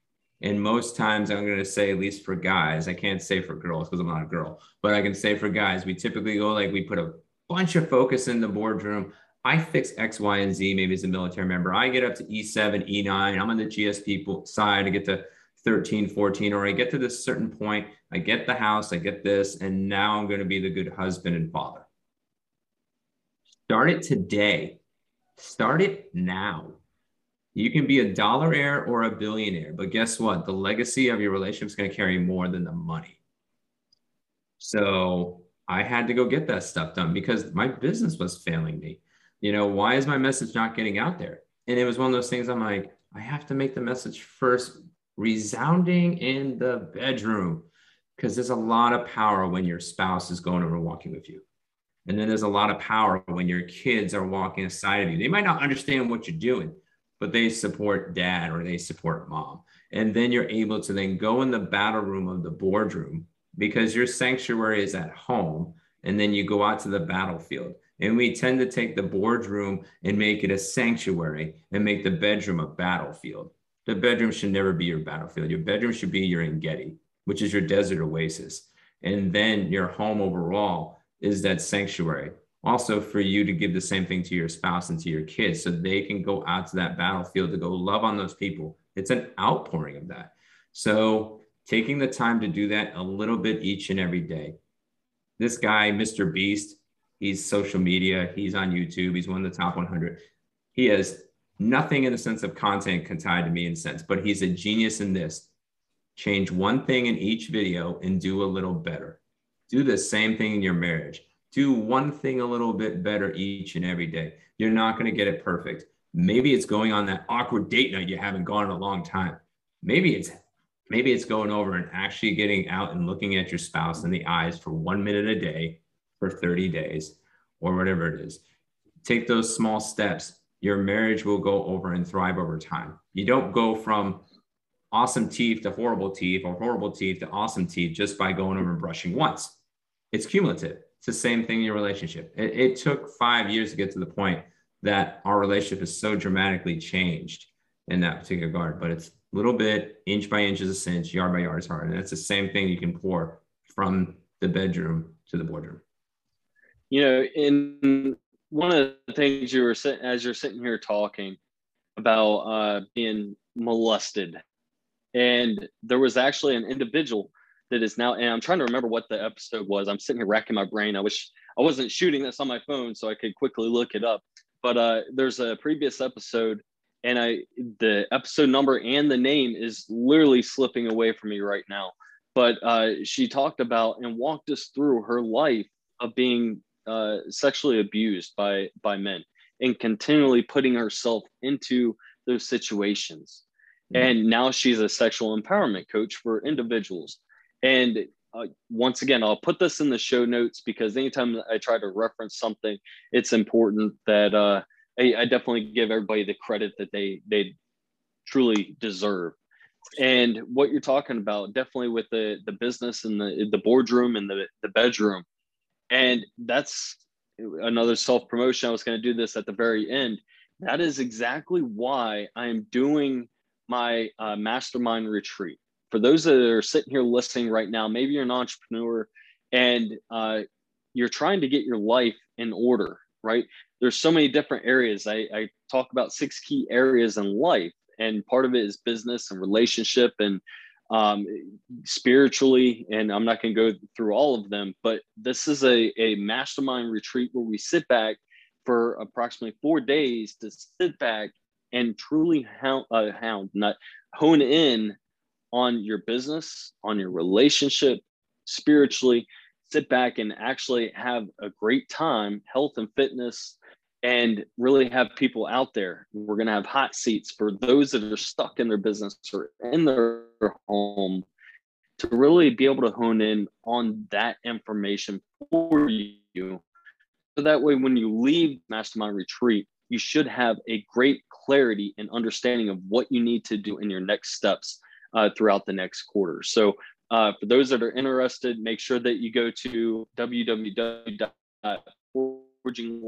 S2: And most times I'm going to say, at least for guys, I can't say for girls because I'm not a girl, but I can say for guys, we typically go like we put a bunch of focus in the boardroom. I fix X, Y, and Z, maybe as a military member. I get up to E7, E9. I'm on the GSP side. I get to 13, 14, or I get to this certain point. I get the house, I get this, and now I'm going to be the good husband and father. Start it today. Start it now. You can be a dollar heir or a billionaire, but guess what? The legacy of your relationship is going to carry more than the money. So I had to go get that stuff done because my business was failing me. You know, why is my message not getting out there? And it was one of those things I'm like, I have to make the message first resounding in the bedroom because there's a lot of power when your spouse is going over walking with you. And then there's a lot of power when your kids are walking aside of you. They might not understand what you're doing, but they support dad or they support mom. And then you're able to then go in the battle room of the boardroom because your sanctuary is at home. And then you go out to the battlefield. And we tend to take the boardroom and make it a sanctuary and make the bedroom a battlefield. The bedroom should never be your battlefield. Your bedroom should be your Engedi, which is your desert oasis. And then your home overall is that sanctuary. Also, for you to give the same thing to your spouse and to your kids so they can go out to that battlefield to go love on those people. It's an outpouring of that. So, taking the time to do that a little bit each and every day. This guy, Mr. Beast, he's social media, he's on YouTube, he's one of the top 100. He has nothing in the sense of content can tie to me in sense, but he's a genius in this. Change one thing in each video and do a little better. Do the same thing in your marriage. Do one thing a little bit better each and every day. You're not going to get it perfect. Maybe it's going on that awkward date night you haven't gone in a long time. Maybe it's Maybe it's going over and actually getting out and looking at your spouse in the eyes for one minute a day for 30 days or whatever it is. Take those small steps. Your marriage will go over and thrive over time. You don't go from awesome teeth to horrible teeth or horrible teeth to awesome teeth just by going over and brushing once. It's cumulative. It's the same thing in your relationship. It, it took five years to get to the point that our relationship is so dramatically changed in that particular guard, but it's a little bit inch by inch is a cinch, yard by yard is hard. And that's the same thing you can pour from the bedroom to the boardroom.
S1: You know, in one of the things you were sitting as you're sitting here talking about uh, being molested, and there was actually an individual that is now, and I'm trying to remember what the episode was. I'm sitting here racking my brain. I wish I wasn't shooting this on my phone so I could quickly look it up. But uh, there's a previous episode and I the episode number and the name is literally slipping away from me right now. But uh, she talked about and walked us through her life of being uh, sexually abused by by men and continually putting herself into those situations. Mm-hmm. And now she's a sexual empowerment coach for individuals. And uh, once again, I'll put this in the show notes because anytime I try to reference something, it's important that uh, I, I definitely give everybody the credit that they they truly deserve. And what you're talking about, definitely with the the business and the the boardroom and the the bedroom, and that's another self promotion. I was going to do this at the very end. That is exactly why I am doing my uh, mastermind retreat. For those that are sitting here listening right now, maybe you're an entrepreneur and uh, you're trying to get your life in order, right? there's so many different areas. I, I talk about six key areas in life, and part of it is business and relationship and um, spiritually. And I'm not going to go through all of them, but this is a, a mastermind retreat where we sit back for approximately four days to sit back and truly hound, uh, hound not hone in on your business, on your relationship, spiritually, sit back and actually have a great time, health and fitness, and really have people out there. We're going to have hot seats for those that are stuck in their business or in their home to really be able to hone in on that information for you. So that way, when you leave Mastermind Retreat, you should have a great clarity and understanding of what you need to do in your next steps uh, throughout the next quarter. So, uh, for those that are interested, make sure that you go to www forwarding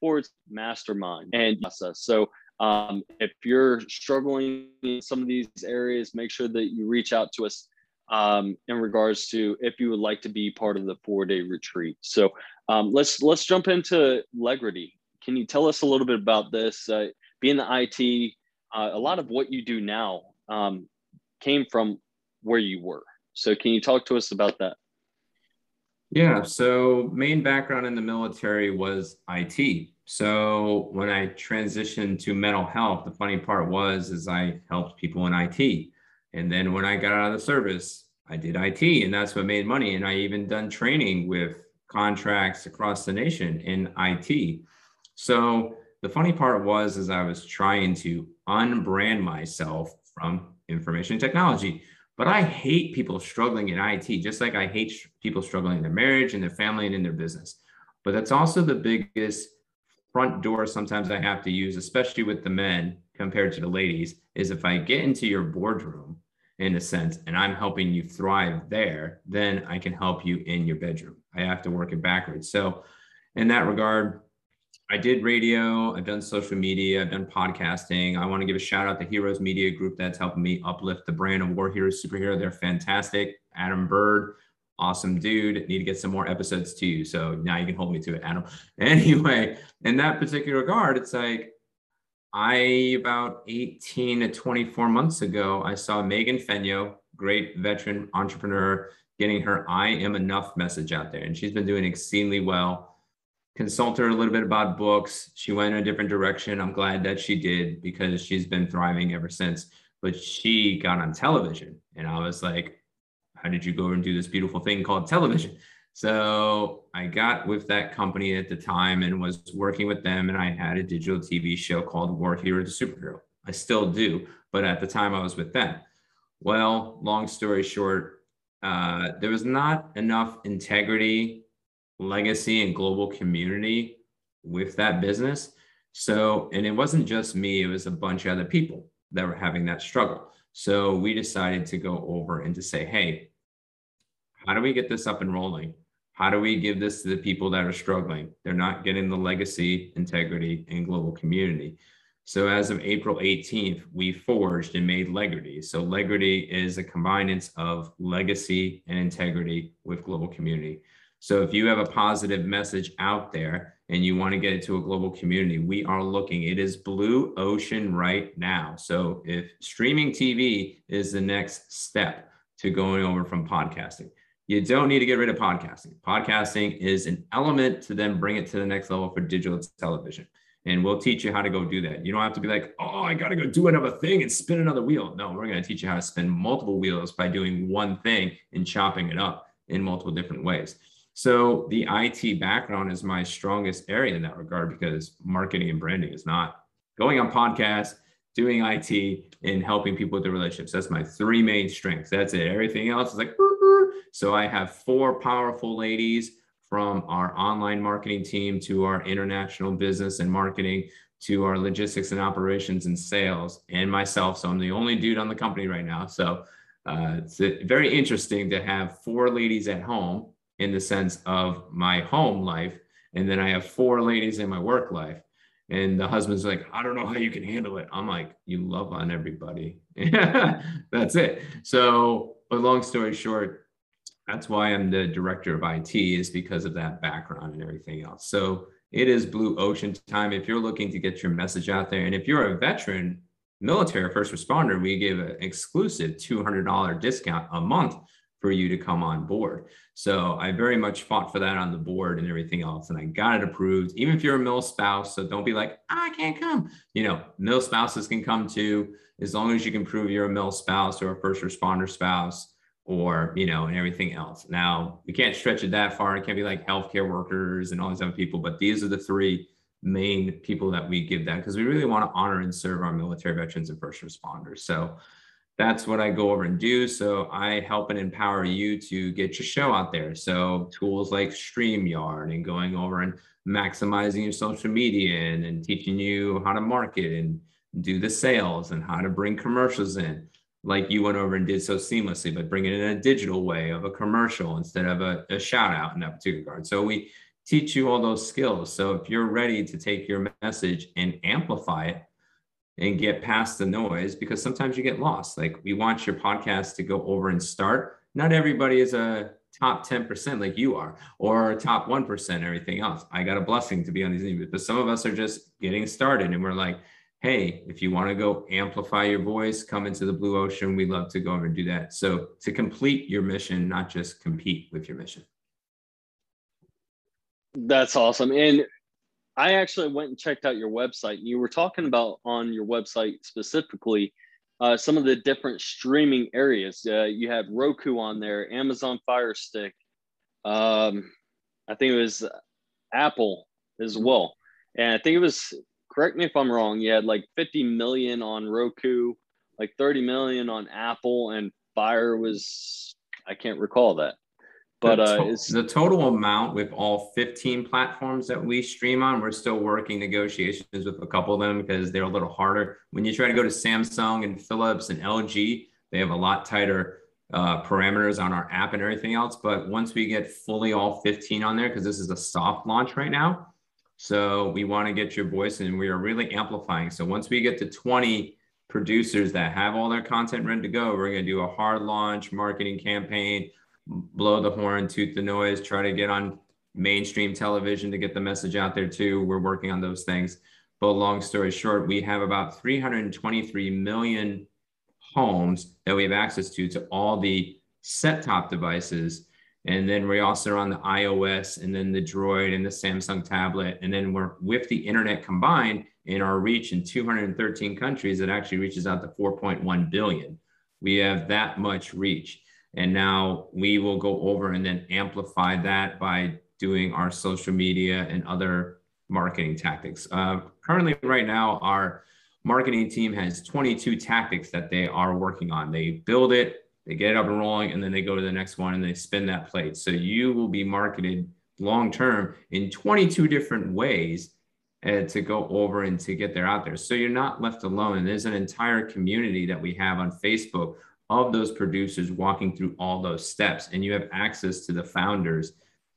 S1: forward mastermind and process. So um, if you're struggling in some of these areas, make sure that you reach out to us um, in regards to if you would like to be part of the four day retreat. So um, let's let's jump into Legrity. Can you tell us a little bit about this? Uh, being the IT, uh, a lot of what you do now um, came from where you were. So can you talk to us about that?
S2: Yeah. So main background in the military was IT. So when I transitioned to mental health, the funny part was is I helped people in IT. And then when I got out of the service, I did IT and that's what made money. And I even done training with contracts across the nation in IT. So the funny part was is I was trying to unbrand myself from information technology. But I hate people struggling in IT, just like I hate people struggling in their marriage and their family and in their business. But that's also the biggest front door sometimes I have to use, especially with the men compared to the ladies, is if I get into your boardroom in a sense and I'm helping you thrive there, then I can help you in your bedroom. I have to work it backwards. So, in that regard, I did radio, I've done social media, I've done podcasting. I want to give a shout out to Heroes Media Group that's helping me uplift the brand of War Heroes Superhero. They're fantastic. Adam Bird, awesome dude. Need to get some more episodes to you. So now you can hold me to it, Adam. Anyway, in that particular regard, it's like I about 18 to 24 months ago, I saw Megan Fenyo, great veteran entrepreneur, getting her I am enough message out there. And she's been doing exceedingly well consult her a little bit about books. She went in a different direction. I'm glad that she did because she's been thriving ever since. But she got on television, and I was like, How did you go and do this beautiful thing called television? So I got with that company at the time and was working with them, and I had a digital TV show called War Hero the Superhero. I still do, but at the time I was with them. Well, long story short, uh, there was not enough integrity, legacy, and global community with that business. So, and it wasn't just me, it was a bunch of other people that were having that struggle. So we decided to go over and to say, hey, how do we get this up and rolling? How do we give this to the people that are struggling? They're not getting the legacy, integrity, and global community. So as of April 18th, we forged and made Legrity. So Legrity is a combinance of legacy and integrity with global community. So if you have a positive message out there and you want to get it to a global community, we are looking. It is blue ocean right now. So if streaming TV is the next step to going over from podcasting, you don't need to get rid of podcasting. Podcasting is an element to then bring it to the next level for digital television and we'll teach you how to go do that. You don't have to be like, oh, I got to go do another thing and spin another wheel. No, we're going to teach you how to spin multiple wheels by doing one thing and chopping it up in multiple different ways. So the IT background is my strongest area in that regard because marketing and branding is not going on podcasts, doing IT, and helping people with their relationships. That's my three main strengths. That's it. Everything else is like, so I have four powerful ladies from our online marketing team to our international business and marketing to our logistics and operations and sales and myself. So I'm the only dude on the company right now. So uh, it's very interesting to have four ladies at home in the sense of my home life. And then I have four ladies in my work life. And the husband's like, I don't know how you can handle it. I'm like, you love on everybody. That's it. So, but long story short, that's why I'm the director of IT is because of that background and everything else. So it is blue ocean time. If you're looking to get your message out there, and if you're a veteran, military, first responder, we give an exclusive $200 discount a month for you to come on board. So I very much fought for that on the board and everything else. And I got it approved, even if you're a mil spouse. So don't be like, ah, I can't come. You know, mil spouses can come too, as long as you can prove you're a mil spouse or a first responder spouse or you know and everything else now we can't stretch it that far it can't be like healthcare workers and all these other people but these are the three main people that we give that because we really want to honor and serve our military veterans and first responders so that's what i go over and do so i help and empower you to get your show out there so tools like streamyard and going over and maximizing your social media and, and teaching you how to market and do the sales and how to bring commercials in like you went over and did so seamlessly, but bring it in a digital way of a commercial instead of a, a shout out in that particular regard. So we teach you all those skills. So if you're ready to take your message and amplify it and get past the noise, because sometimes you get lost. Like we want your podcast to go over and start. Not everybody is a top 10% like you are, or top 1%, everything else. I got a blessing to be on these interviews, but some of us are just getting started and we're like, hey, if you want to go amplify your voice, come into the blue ocean. We'd love to go over and do that. So to complete your mission, not just compete with your mission.
S1: That's awesome. And I actually went and checked out your website. You were talking about on your website specifically uh, some of the different streaming areas. Uh, you had Roku on there, Amazon Fire Stick. Um, I think it was Apple as well. And I think it was correct me if I'm wrong. You had like 50 million on Roku, like 30 million on Apple, and Fire was I can't recall that. But
S2: the, to-
S1: uh,
S2: the total amount with all 15 platforms that we stream on, we're still working negotiations with a couple of them because they're a little harder. When you try to go to Samsung and Philips and LG, they have a lot tighter uh, parameters on our app and everything else. But once we get fully all 15 on there, because this is a soft launch right now, so we want to get your voice and we are really amplifying. So once we get to 20 producers that have all their content ready to go, we're going to do a hard launch marketing campaign, blow the horn, toot the noise, try to get on mainstream television to get the message out there too. We're working on those things. But long story short, we have about 323 million homes that we have access to to all the set top devices and then we also are on the iOS and then the Droid and the Samsung tablet. And then we're with the internet combined in our reach in 213 countries, it actually reaches out to 4.1 billion. We have that much reach. And now we will go over and then amplify that by doing our social media and other marketing tactics. Uh, currently, right now, our marketing team has 22 tactics that they are working on. They build it, they get it up and rolling, and then they go to the next one and they spin that plate. So you will be marketed long term in 22 different ways uh, to go over and to get there out there. So you're not left alone. And there's an entire community that we have on Facebook of those producers walking through all those steps, and you have access to the founders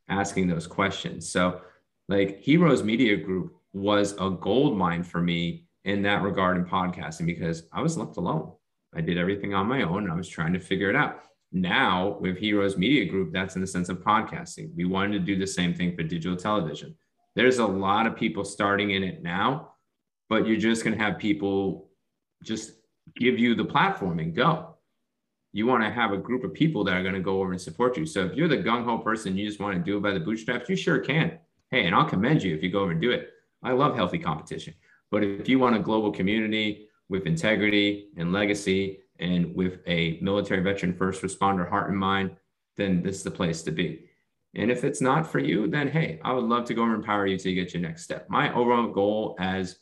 S2: asking those questions. So, like Heroes Media Group was a gold mine for me in that regard in podcasting because I was left alone. I did everything on my own. I was trying to figure it out. Now, with Heroes Media Group, that's in the sense of podcasting. We wanted to do the same thing for digital television. There's a lot of people starting in it now, but you're just going to have people just give you the platform and go. You want to have a group of people that are going to go over and support you. So if you're the gung ho person, you just want to do it by the bootstraps, you sure can. Hey, and I'll commend you if you go over and do it. I love healthy competition. But if you want a global community with integrity and legacy and with a military veteran first responder heart and mind, then this is the place to be. And if it's not for you, then hey, I would love to go over and empower you to get your next step. My overall goal as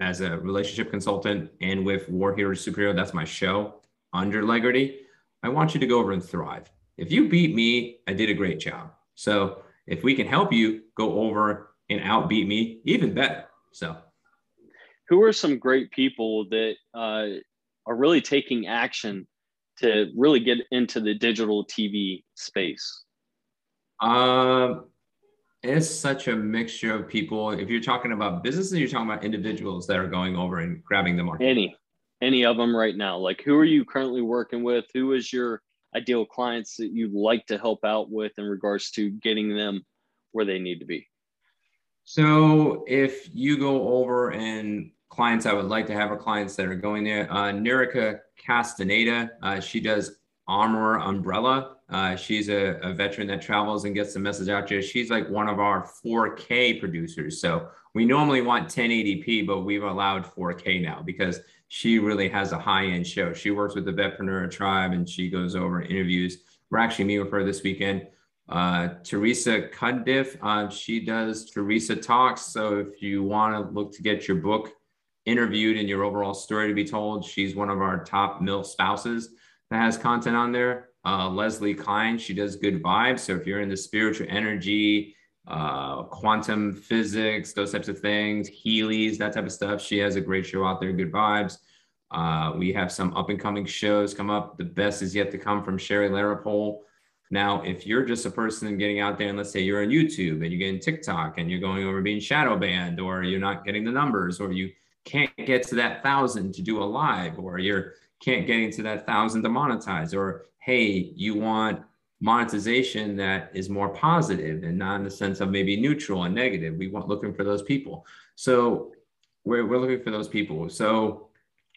S2: as a relationship consultant and with War Heroes Superhero, that's my show under Legrity. I want you to go over and thrive. If you beat me, I did a great job. So if we can help you go over and outbeat me, even better. So
S1: who are some great people that uh, are really taking action to really get into the digital TV space?
S2: Um, it's such a mixture of people. If you're talking about businesses, you're talking about individuals that are going over and grabbing the market.
S1: Any, any of them right now. Like, who are you currently working with? Who is your ideal clients that you'd like to help out with in regards to getting them where they need to be?
S2: So, if you go over and clients I would like to have are clients that are going there. Uh, Nirika Castaneda, uh, she does Armor Umbrella. Uh, she's a, a, veteran that travels and gets the message out there. She's like one of our 4K producers. So we normally want 1080p, but we've allowed 4K now because she really has a high end show. She works with the Vetpreneur Tribe and she goes over interviews. We're actually meeting with her this weekend. Uh, Teresa Cuddiff, uh, she does Teresa Talks. So if you want to look to get your book interviewed and your overall story to be told. She's one of our top MIL spouses that has content on there. Uh, Leslie Klein, she does good vibes. So if you're in the spiritual energy, uh, quantum physics, those types of things, Healy's, that type of stuff, she has a great show out there, good vibes. Uh, we have some up and coming shows come up. The best is yet to come from Sherry Larapole. Now, if you're just a person getting out there and let's say you're on YouTube and you're getting TikTok and you're going over being shadow banned or you're not getting the numbers or you can't get to that thousand to do a live, or you're can't get into that thousand to monetize, or hey, you want monetization that is more positive and not in the sense of maybe neutral and negative. We want looking for those people. So we're, we're looking for those people. So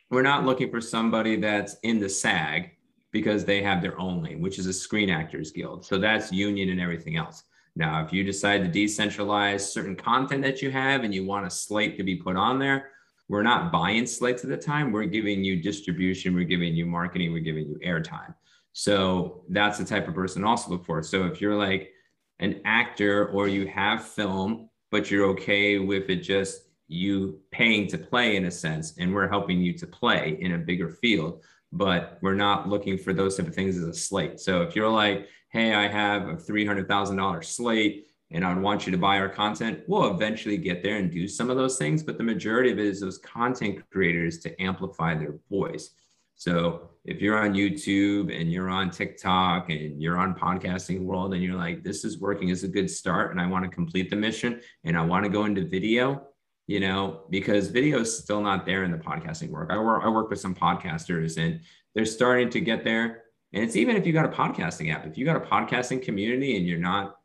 S2: we're not looking for somebody that's in the SAG because they have their own lane, which is a Screen Actors Guild. So that's union and everything else. Now, if you decide to decentralize certain content that you have and you want a slate to be put on there, we're not buying slates at the time. We're giving you distribution, we're giving you marketing, we're giving you airtime. So that's the type of person also look for. So if you're like an actor or you have film, but you're okay with it just you paying to play in a sense, and we're helping you to play in a bigger field, but we're not looking for those type of things as a slate. So if you're like, hey, I have a $300,000 slate and I want you to buy our content. We'll eventually get there and do some of those things, but the majority of it is those content creators to amplify their voice. So if you're on YouTube and you're on TikTok and you're on podcasting world and you're like, this is working as a good start and I want to complete the mission and I want to go into video, you know, because video is still not there in the podcasting work. I work, I work with some podcasters and they're starting to get there. And it's even if you got a podcasting app, if you got a podcasting community and you're not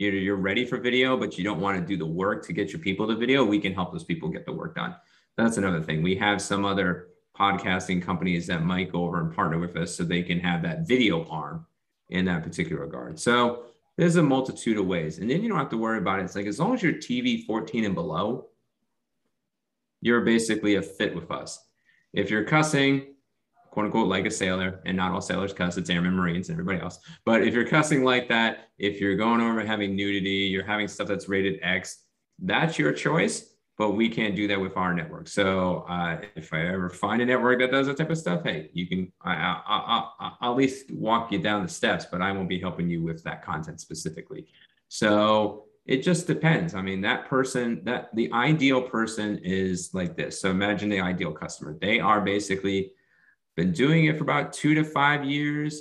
S2: you're, you're ready for video, but you don't want to do the work to get your people to video, we can help those people get the work done. That's another thing. We have some other podcasting companies that might go over and partner with us so they can have that video arm in that particular regard. So there's a multitude of ways. And then you don't have to worry about it. It's like as long as you're TV 14 and below, you're basically a fit with us. If you're cussing, quote unquote like a sailor, and not all sailors cuss, it's airmen, marines, and everybody else. But if you're cussing like that, if you're going over having nudity, you're having stuff that's rated X, that's your choice. But we can't do that with our network. So uh, if I ever find a network that does that type of stuff, hey, you can I, I, I, I'll at least walk you down the steps, but I won't be helping you with that content specifically. So it just depends. I mean, that person, that the ideal person is like this. So imagine the ideal customer. They are basically been doing it for about two to five years.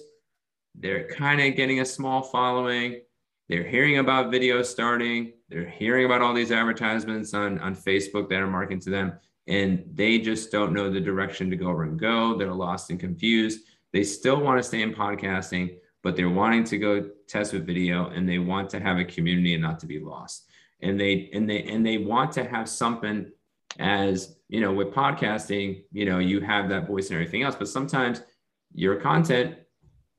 S2: They're kind of getting a small following. They're hearing about video starting they're hearing about all these advertisements on, on Facebook that are marketing to them, and they just don't know the direction to go over and go. They're lost and confused. They still want to stay in podcasting, but they're wanting to go test with video and they want to have a community and not to be lost. And they and they and they want to have something as you know with podcasting, you know, you have that voice and everything else, but sometimes your content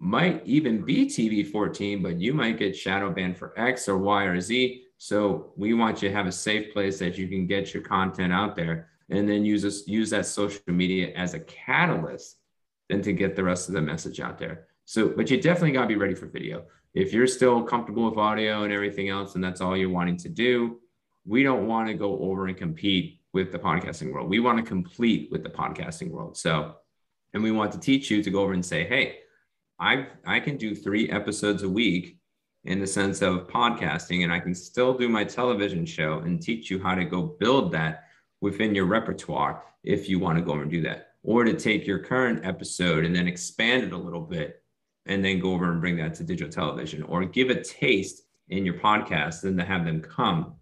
S2: might even be TV 14, but you might get shadow banned for X or Y or Z. So we want you to have a safe place that you can get your content out there and then use this, use that social media as a catalyst then to get the rest of the message out there. So, but you definitely got to be ready for video. If you're still comfortable with audio and everything else, and that's all you're wanting to do, we don't want to go over and compete with the podcasting world. We want to complete with the podcasting world. So, and we want to teach you to go over and say, hey, I I can do three episodes a week in the sense of podcasting and I can still do my television show and teach you how to go build that within your repertoire if you want to go and do that or to take your current episode and then expand it a little bit and then go over and bring that to digital television or give a taste in your podcast and to have them come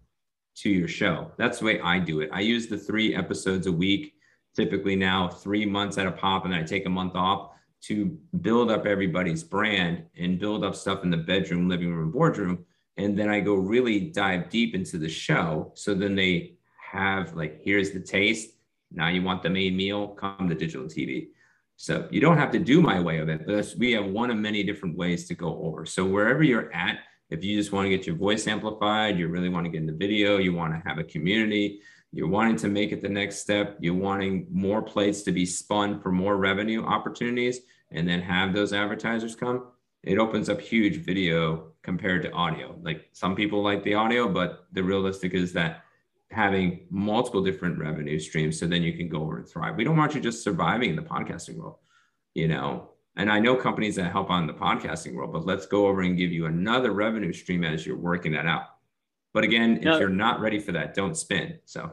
S2: to your show. That's the way I do it. I use the 3 episodes a week typically now 3 months at a pop and I take a month off to build up everybody's brand and build up stuff in the bedroom, living room, boardroom. And then I go really dive deep into the show. So then they have like, here's the taste. Now you want the main meal, come to digital TV. So you don't have to do my way of it, but we have one of many different ways to go over. So wherever you're at, if you just want to get your voice amplified, you really want to get in the video, you want to have a community, you're wanting to make it the next step, you're wanting more plates to be spun for more revenue opportunities, and then have those advertisers come, it opens up huge video compared to audio. Like some people like the audio, but the realistic is that having multiple different revenue streams so then you can go over and thrive. We don't want you just surviving in the podcasting world, you know. And I know companies that help on the podcasting world, but let's go over and give you another revenue stream as you're working that out. But again, now, if you're not ready for that, don't spin. So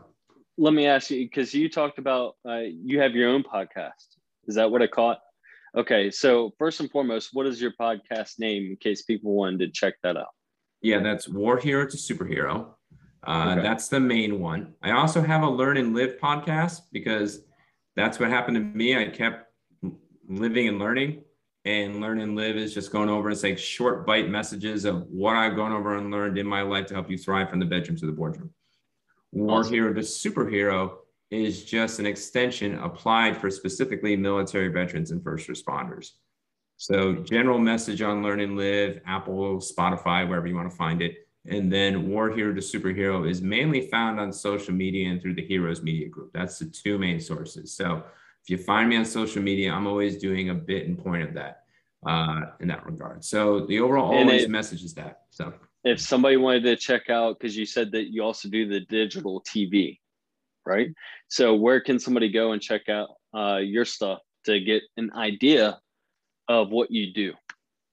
S1: let me ask you because you talked about uh, you have your own podcast. Is that what I caught? Okay, so first and foremost, what is your podcast name in case people wanted to check that out?
S2: Yeah, that's War Hero to Superhero. Uh, okay. That's the main one. I also have a Learn and Live podcast because that's what happened to me. I kept living and learning and learn and live is just going over and saying short bite messages of what I've gone over and learned in my life to help you thrive from the bedroom to the boardroom. War awesome. Hero to Superhero is just an extension applied for specifically military veterans and first responders. So general message on Learn and Live, Apple, Spotify, wherever you want to find it. And then War Hero to Superhero is mainly found on social media and through the Heroes Media Group. That's the two main sources. So if you find me on social media, I'm always doing a bit and point of that uh, in that regard. So the overall always it, message is that. So
S1: if somebody wanted to check out, because you said that you also do the digital TV, right? So where can somebody go and check out uh, your stuff to get an idea of what you do?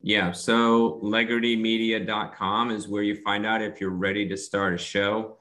S2: Yeah, so legritymedia.com is where you find out if you're ready to start a show.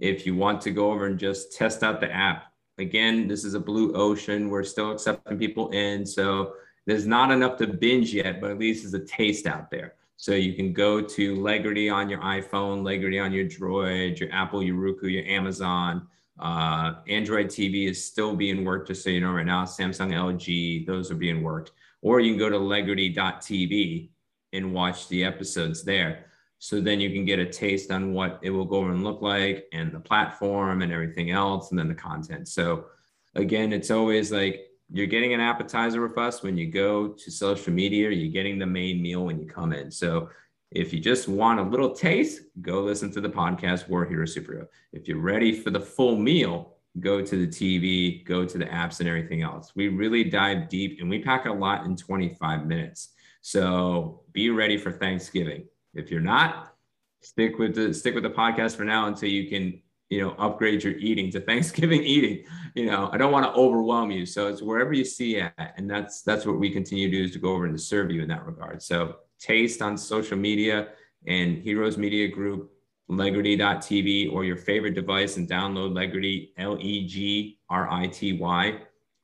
S2: If you want to go over and just test out the app, Again, this is a blue ocean. We're still accepting people in. So there's not enough to binge yet, but at least there's a taste out there. So you can go to Legrity on your iPhone, Legrity on your Droid, your Apple, your Roku, your Amazon. Uh, Android TV is still being worked, just so you know right now. Samsung, LG, those are being worked. Or you can go to legrity.tv and watch the episodes there. So then you can get a taste on what it will go and look like and the platform and everything else, and then the content. So again, it's always like you're getting an appetizer with us when you go to social media, you're getting the main meal when you come in. So if you just want a little taste, go listen to the podcast War Hero Superhero. If you're ready for the full meal, go to the TV, go to the apps and everything else. We really dive deep and we pack a lot in 25 minutes. So be ready for Thanksgiving. If you're not, stick with the stick with the podcast for now until you can you know, upgrade your eating to Thanksgiving eating. You know, I don't want to overwhelm you. So it's wherever you see it. And that's that's what we continue to do is to go over and to serve you in that regard. So taste on social media and Heroes Media Group, Legrity.tv, or your favorite device and download Legrity, L-E-G-R-I-T-Y.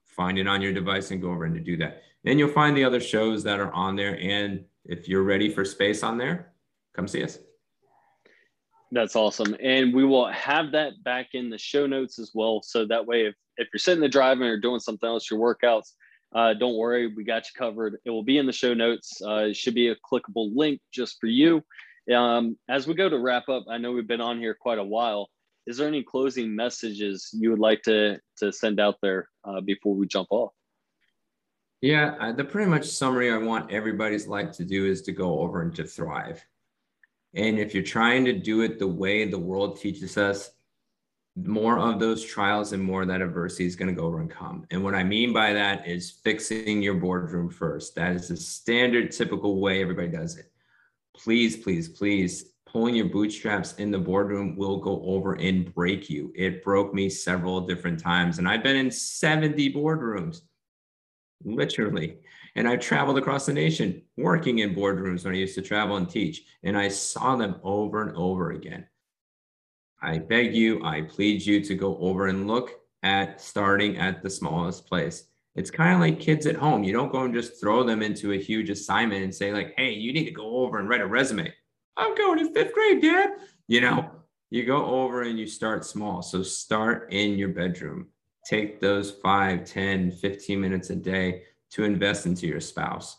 S2: Find it on your device and go over and to do that. Then you'll find the other shows that are on there. And if you're ready for space on there, come see us.
S1: That's awesome. And we will have that back in the show notes as well. So that way, if, if you're sitting there driving or doing something else, your workouts, uh, don't worry, we got you covered. It will be in the show notes. Uh, it should be a clickable link just for you. Um, as we go to wrap up, I know we've been on here quite a while. Is there any closing messages you would like to, to send out there uh, before we jump off?
S2: Yeah, the pretty much summary I want everybody's life to do is to go over and to thrive. And if you're trying to do it the way the world teaches us, more of those trials and more of that adversity is going to go over and come. And what I mean by that is fixing your boardroom first. That is the standard, typical way everybody does it. Please, please, please, pulling your bootstraps in the boardroom will go over and break you. It broke me several different times. And I've been in 70 boardrooms, literally. And I traveled across the nation working in boardrooms when I used to travel and teach, and I saw them over and over again. I beg you, I plead you to go over and look at starting at the smallest place. It's kind of like kids at home. You don't go and just throw them into a huge assignment and say, like, hey, you need to go over and write a resume. I'm going to fifth grade, Dad. You know, you go over and you start small. So start in your bedroom. Take those 5, 10, 15 minutes a day to invest into your spouse.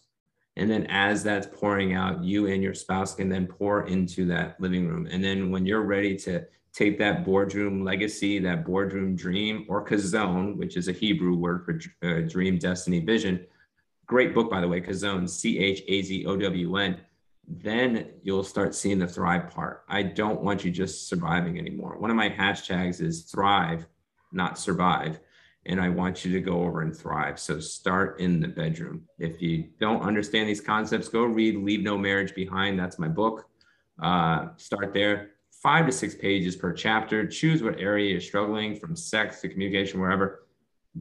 S2: And then as that's pouring out, you and your spouse can then pour into that living room. And then when you're ready to take that boardroom legacy, that boardroom dream, or Chazown, which is a Hebrew word for uh, dream, destiny, vision. Great book, by the way, Chazown, C H A Z O W N. Then you'll start seeing the thrive part. I don't want you just surviving anymore. One of my hashtags is thrive, not survive and I want you to go over and thrive. So start in the bedroom. If you don't understand these concepts, go read Leave No Marriage Behind. That's my book. Uh, start there. Five to six pages per chapter. Choose what area you're struggling from sex to communication, wherever.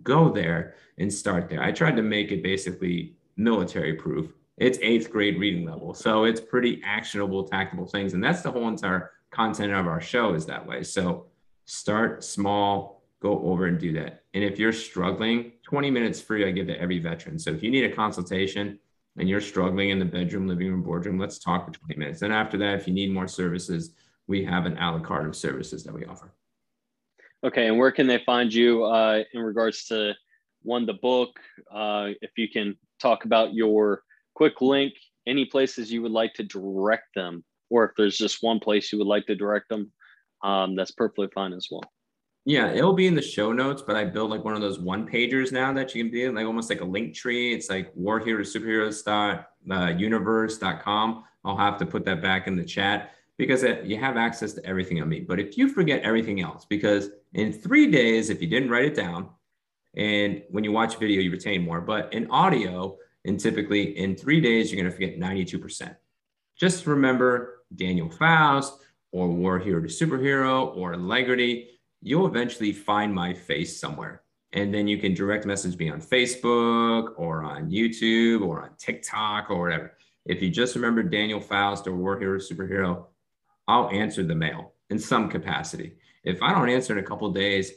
S2: Go there and start there. I tried to make it basically military proof. It's eighth grade reading level. So it's pretty actionable, tactical things. And that's the whole entire content of our show is that way. So start small, go over and do that. And if you're struggling, 20 minutes free, I give to every veteran. So if you need a consultation and you're struggling in the bedroom, living room, boardroom, let's talk for 20 minutes. Then after that, if you need more services, we have an a la carte of services that we offer.
S1: Okay. And where can they find you uh, in regards to one, the book? Uh, if you can talk about your quick link, any places you would like to direct them, or if there's just one place you would like to direct them, um, that's perfectly fine as well.
S2: Yeah, it'll be in the show notes, but I built like one of those one pagers now that you can be like almost like a Linktree. It's like war heroes superheroes dot uh. I'll have to put that back in the chat because it, you have access to everything on me. But if you forget everything else, because in three days, if you didn't write it down, and when you watch video, you retain more. But in audio, and typically in three days, you're going to forget 92%. Just remember Daniel Faust or War Hero to Superhero or Legrity you'll eventually find my face somewhere. And then you can direct message me on Facebook or on YouTube or on TikTok or whatever. If you just remember Daniel Faust or War Hero Superhero, I'll answer the mail in some capacity. If I don't answer in a couple days,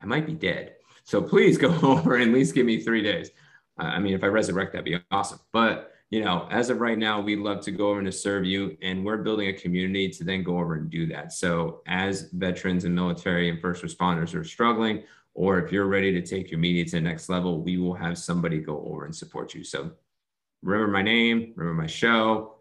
S2: I might be dead. So please go over and at least give me three days. I mean, if I resurrect, that'd be awesome. But you know, as of right now, we'd love to go over and to serve you. And we're building a community to then go over and do that. So as veterans and military and first responders are struggling, or if you're ready to take your media to the next level, we will have somebody go over and support you. So remember my name, remember my show,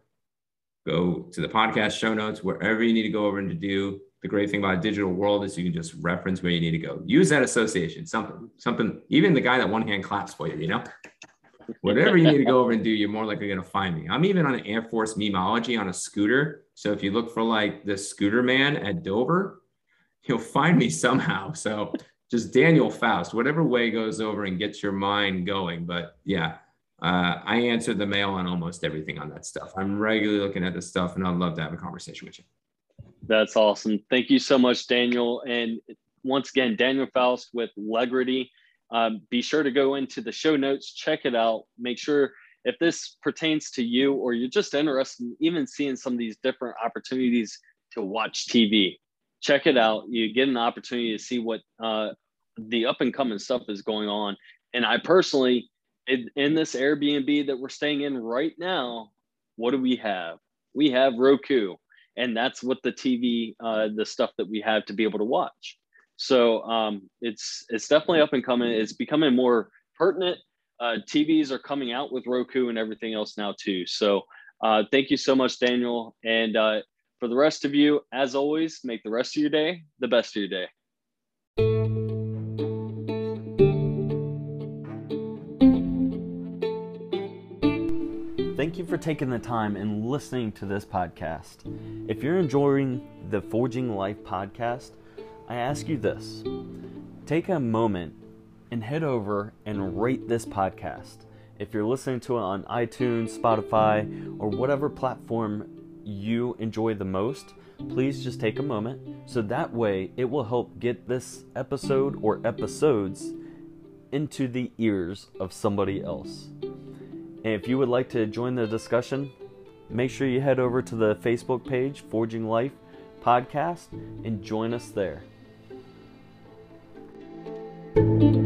S2: go to the podcast show notes, wherever you need to go over and to do. The great thing about digital world is you can just reference where you need to go. Use that association, something, something, even the guy that one hand claps for you, you know? Whatever you need to go over and do, you're more likely going to find me. I'm even on an Air Force memology on a scooter. So if you look for like the scooter man at Dover, you'll find me somehow. So just Daniel Faust, whatever way goes over and gets your mind going. But yeah, uh, I answer the mail on almost everything on that stuff. I'm regularly looking at this stuff and I'd love to have a conversation with you.
S1: That's awesome. Thank you so much, Daniel. And once again, Daniel Faust with Legrity. Um, be sure to go into the show notes, check it out. Make sure if this pertains to you or you're just interested in even seeing some of these different opportunities to watch TV, check it out. You get an opportunity to see what uh, the up and coming stuff is going on. And I personally, in, in this Airbnb that we're staying in right now, what do we have? We have Roku, and that's what the TV, uh, the stuff that we have to be able to watch. So um, it's it's definitely up and coming. It's becoming more pertinent. Uh, TVs are coming out with Roku and everything else now too. So uh, thank you so much, Daniel. And uh, for the rest of you, as always, make the rest of your day the best of your day. Thank you for taking the time and listening to this podcast. If you're enjoying the Forging Life podcast, I ask you this take a moment and head over and rate this podcast. If you're listening to it on iTunes, Spotify, or whatever platform you enjoy the most, please just take a moment so that way it will help get this episode or episodes into the ears of somebody else. And if you would like to join the discussion, make sure you head over to the Facebook page, Forging Life Podcast, and join us there. Thank you.